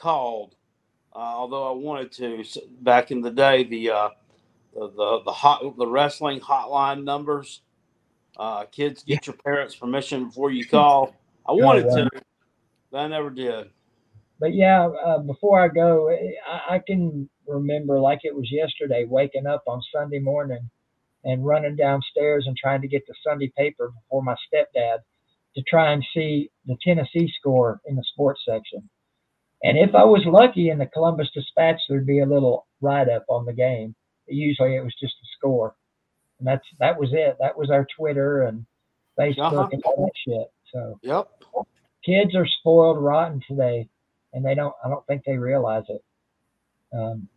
called, uh, although I wanted to back in the day. The uh, the the the hot the wrestling hotline numbers. Uh, kids, get your parents' permission before you call. I wanted to, but I never did.
but yeah, uh, before I go, I, I can remember like it was yesterday, waking up on Sunday morning and running downstairs and trying to get the Sunday paper before my stepdad to try and see the Tennessee score in the sports section. And if I was lucky in the Columbus Dispatch, there'd be a little write up on the game. Usually it was just a score. And that's that was it. That was our Twitter and Facebook
Uh-huh.
and all that shit. So
Yep.
kids are spoiled rotten today and they don't i don't think they realize it um,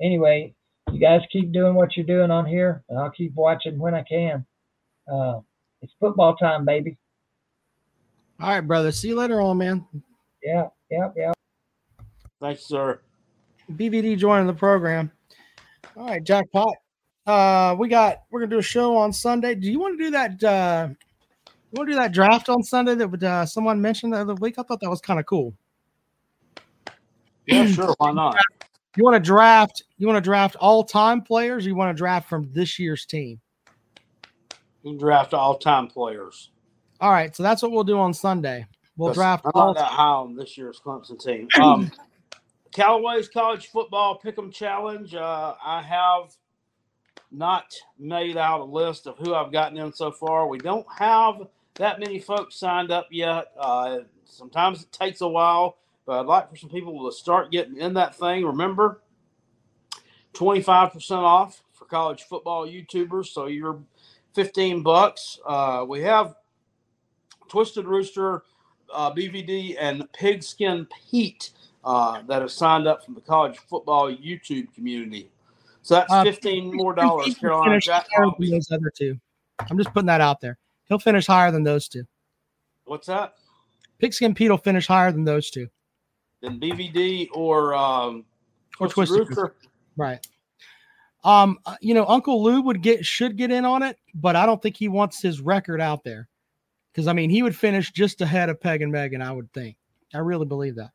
anyway you guys keep doing what you're doing on here and i'll keep watching when i can uh, it's football time baby
All right, brother. See you later on, man.
yeah yeah yeah
Thanks, sir.
BVD joining the program. All right, jackpot. Uh, we got we're gonna do a show on Sunday. Do you want to do that? Uh, you want to do that draft on Sunday that would uh, someone mentioned the other week? I thought that was kind of cool.
Yeah, sure. Why not?
You want to draft? You want to draft all time players? Or you want to draft from this year's team?
You can draft all time players.
All right, so that's what we'll do on Sunday. We'll draft all.
not that high on this year's Clemson team. Um, Callaway's College Football Pick'em Challenge. Uh, I have not made out a list of who I've gotten in so far. We don't have that many folks signed up yet. Uh, sometimes it takes a while, but I'd like for some people to start getting in that thing. Remember, 25% off for college football YouTubers. So you're 15 bucks. Uh, we have Twisted Rooster, uh, BVD, and Pigskin Pete uh, that have signed up from the college football YouTube community. So that's
Uh,
15 more dollars. Carolina Jack
than those other two. I'm just putting that out there. He'll finish higher than those two.
What's that?
Pigskin Pete will finish higher than those two.
Then BVD or um,
Or
Twisted
Twisted
Rooster.
Right. Um, uh, you know, Uncle Lou would get should get in on it, but I don't think he wants his record out there. Because I mean, he would finish just ahead of Peg and Megan, I would think. I really believe that.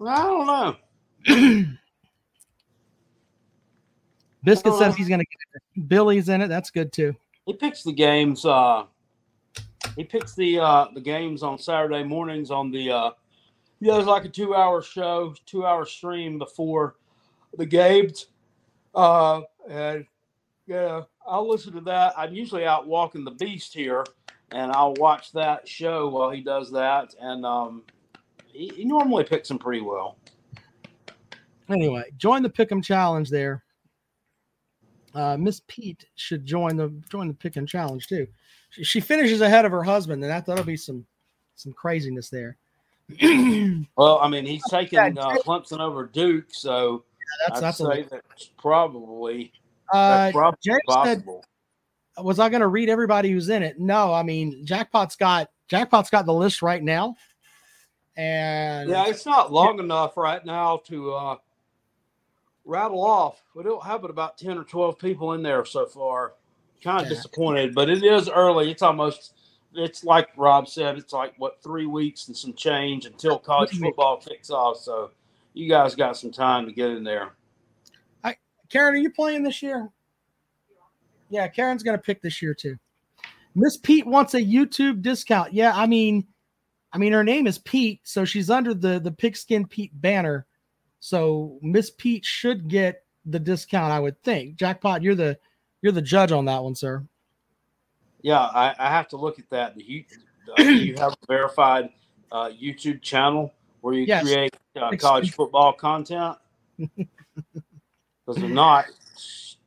I don't know.
Biscuit says he's gonna get it. Billy's in it. That's good too.
He picks the games. Uh, he picks the uh, the games on Saturday mornings on the. Uh, he does like a two hour show, two hour stream before the games. Uh, and yeah, I'll listen to that. I'm usually out walking the beast here, and I'll watch that show while he does that. And um, he, he normally picks them pretty well.
Anyway, join the Pick'em challenge there. Uh, Miss Pete should join the join the Pick'em challenge too. She, she finishes ahead of her husband, and that that'll be some some craziness there.
Well, I mean, he's taking uh, Clemson over Duke, so
that's-
I'd
that's
say that's probably
Uh,
that's probably
James said, was I going to read everybody who's in it? No, I mean Jackpot's got Jackpot's got the list right now, and
Yeah, it's not long enough right now to uh, rattle off. We don't have but about ten or twelve people in there so far. Kind of
Yeah.
disappointed, but it is early. It's almost. It's like Rob said. It's like what three weeks and some change until college football kicks off. So you guys got some time to get in there.
I, Karen, are you playing this year? Yeah, Karen's going to pick this year too. Miss Pete wants a YouTube discount. Yeah, I mean, I mean her name is Pete, so she's under the the Pigskin Pete banner. So Miss Pete should get the discount, I would think. Jackpot, you're the you're the judge on that one, sir.
Yeah, I, I have to look at that. Do you, do you have a verified uh, YouTube channel where you
Yes.
create uh, college football content? Because if not,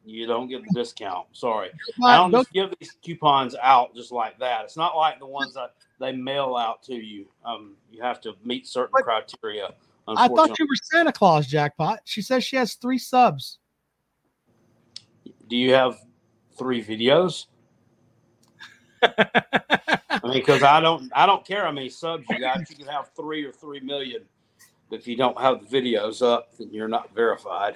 you don't get the discount. Sorry,
Well,
I don't
those-
just give these coupons out just like that. It's not like the ones that they mail out to you. Um, you have to meet certain criteria.
I thought you were Santa Claus, Jackpot. She says she has three subs.
do you have three videos? I mean, because I don't, I don't care how many subs you got. You can have three or three million. But if you don't have the videos up, then you're not verified.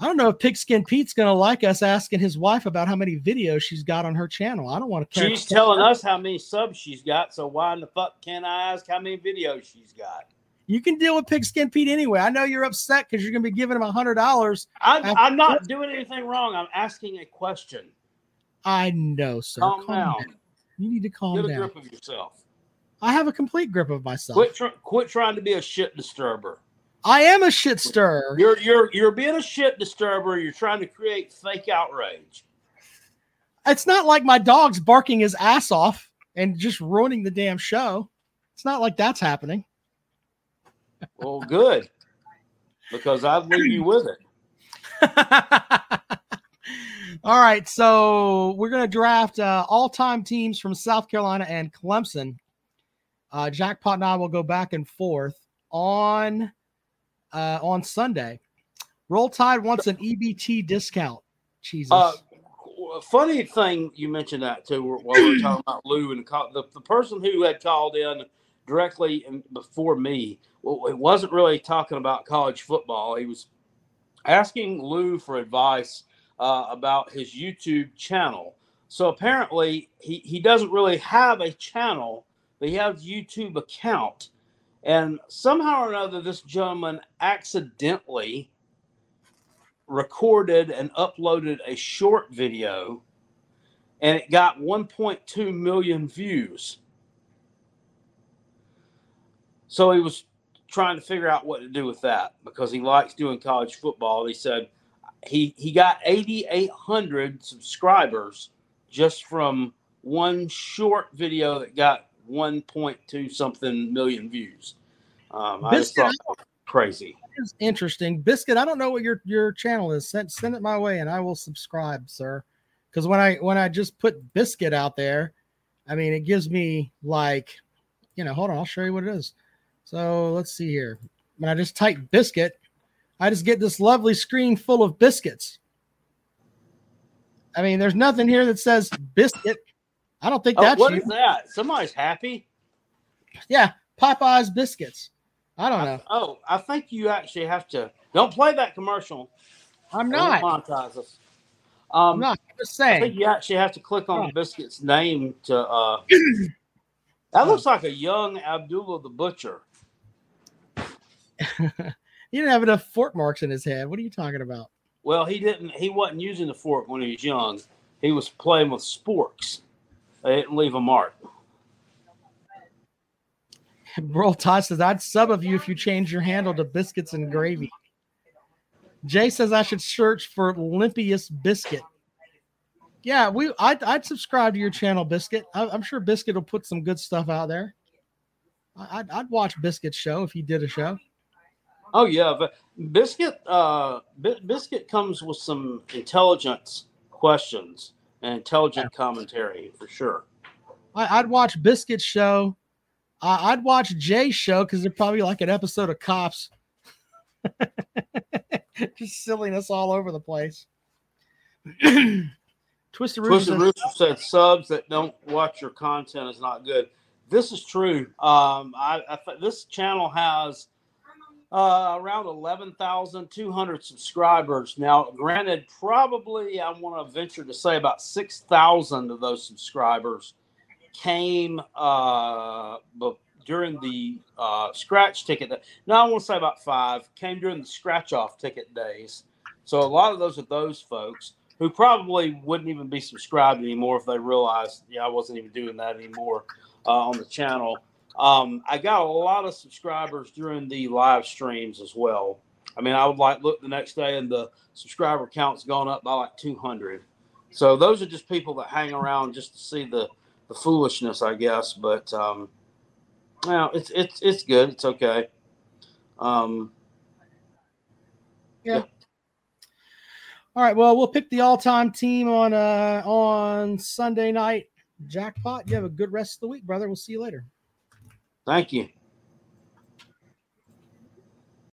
I don't know if Pigskin Pete's gonna like us asking his wife about how many videos she's got on her channel. I don't want to.
She's telling us how many subs she's got, so why in the fuck can't I ask how many videos she's got?
You can deal with Pigskin Pete anyway. I know you're upset because you're gonna be giving him a hundred dollars.
I'm, I'm not doing anything wrong. I'm asking a question.
I know, sir.
Calm down.
You need to calm
Get a
down.
grip of yourself.
I have a complete grip of myself.
Quit, tr- quit trying to be a shit disturber.
I am a shit stirrer.
You're you're you're being a shit disturber. You're trying to create fake outrage.
It's not like my dog's barking his ass off and just ruining the damn show. It's not like that's happening.
Well, good, because I'd leave you with it.
All right, so we're gonna draft uh, all-time teams from South Carolina and Clemson. Uh, Jackpot and I will go back and forth on uh, on Sunday. Roll Tide wants an EBT discount. Jesus.
Uh, funny thing you mentioned that too. While we are talking about Lou and call, the the person who had called in directly before me, well, it wasn't really talking about college football. He was asking Lou for advice uh, about his YouTube channel. So apparently, he he doesn't really have a channel, but he has YouTube account. And somehow or another, this gentleman accidentally recorded and uploaded a short video and it got 1.2 million views. So he was trying to figure out what to do with that because he likes doing college football. He said he he got 8800 subscribers just from one short video that got 1.2 something million views. Um, I just thought that was crazy.
is interesting. Biscuit, I don't know what your your channel is. Send send it my way and I will subscribe, sir. Because when I when I just put Biscuit out there, I mean it gives me like, you know, hold on, I'll show you what it is. So let's see here. When I just type biscuit, I just get this lovely screen full of biscuits. I mean, there's nothing here that says biscuit. I don't think
Oh,
that's
what
you.
is that? Somebody's happy.
Yeah, Popeyes biscuits. I don't know.
Oh, I think you actually have to. Don't play that commercial.
I'm
won't monetize us. Um,
I'm not. I'm just
I think
saying.
you actually have to click on the biscuit's name to. uh That looks like a young Abdullah the Butcher.
he didn't have enough fork marks in his head. What are you talking about?
Well, he didn't. He wasn't using the fork when he was young. He was playing with sporks. They didn't leave a mark.
Bro, Todd says I'd sub of you if you change your handle to biscuits and gravy. Jay says I should search for Olympius Biscuit. Yeah, we I'd, I'd subscribe to your channel, Biscuit. I, I'm sure Biscuit will put some good stuff out there. I- I'd, I'd watch Biscuit's show if he did a show.
Oh yeah, but biscuit. Uh, Bi- biscuit comes with some intelligence questions and intelligent commentary for sure.
I, I'd watch Biscuit's show. I I'd watch Jay's show because they're probably like an episode of Cops. Just silliness all over the place. Twisted Rooster
Twisted Rooster said subs that don't watch your content is not good. This is true. Um, I, I this channel has uh, around eleven thousand two hundred subscribers. Now, granted, probably I want to venture to say about six thousand of those subscribers came uh, during the uh, scratch ticket. That no, I want to say about five came during the scratch off ticket days. So a lot of those are those folks who probably wouldn't even be subscribed anymore if they realized, yeah, I wasn't even doing that anymore uh, on the channel. Um, I got a lot of subscribers during the live streams as well. I mean, I would like look the next day and the subscriber count's gone up by like 200. So those are just people that hang around just to see the, the foolishness, I guess. But um, well, it's it's it's good. It's okay. Um,
Yeah. All right. Well, we'll pick the all-time team on uh on Sunday night. Jackpot. You have a good rest of the week, brother. We'll see you later.
Thank you.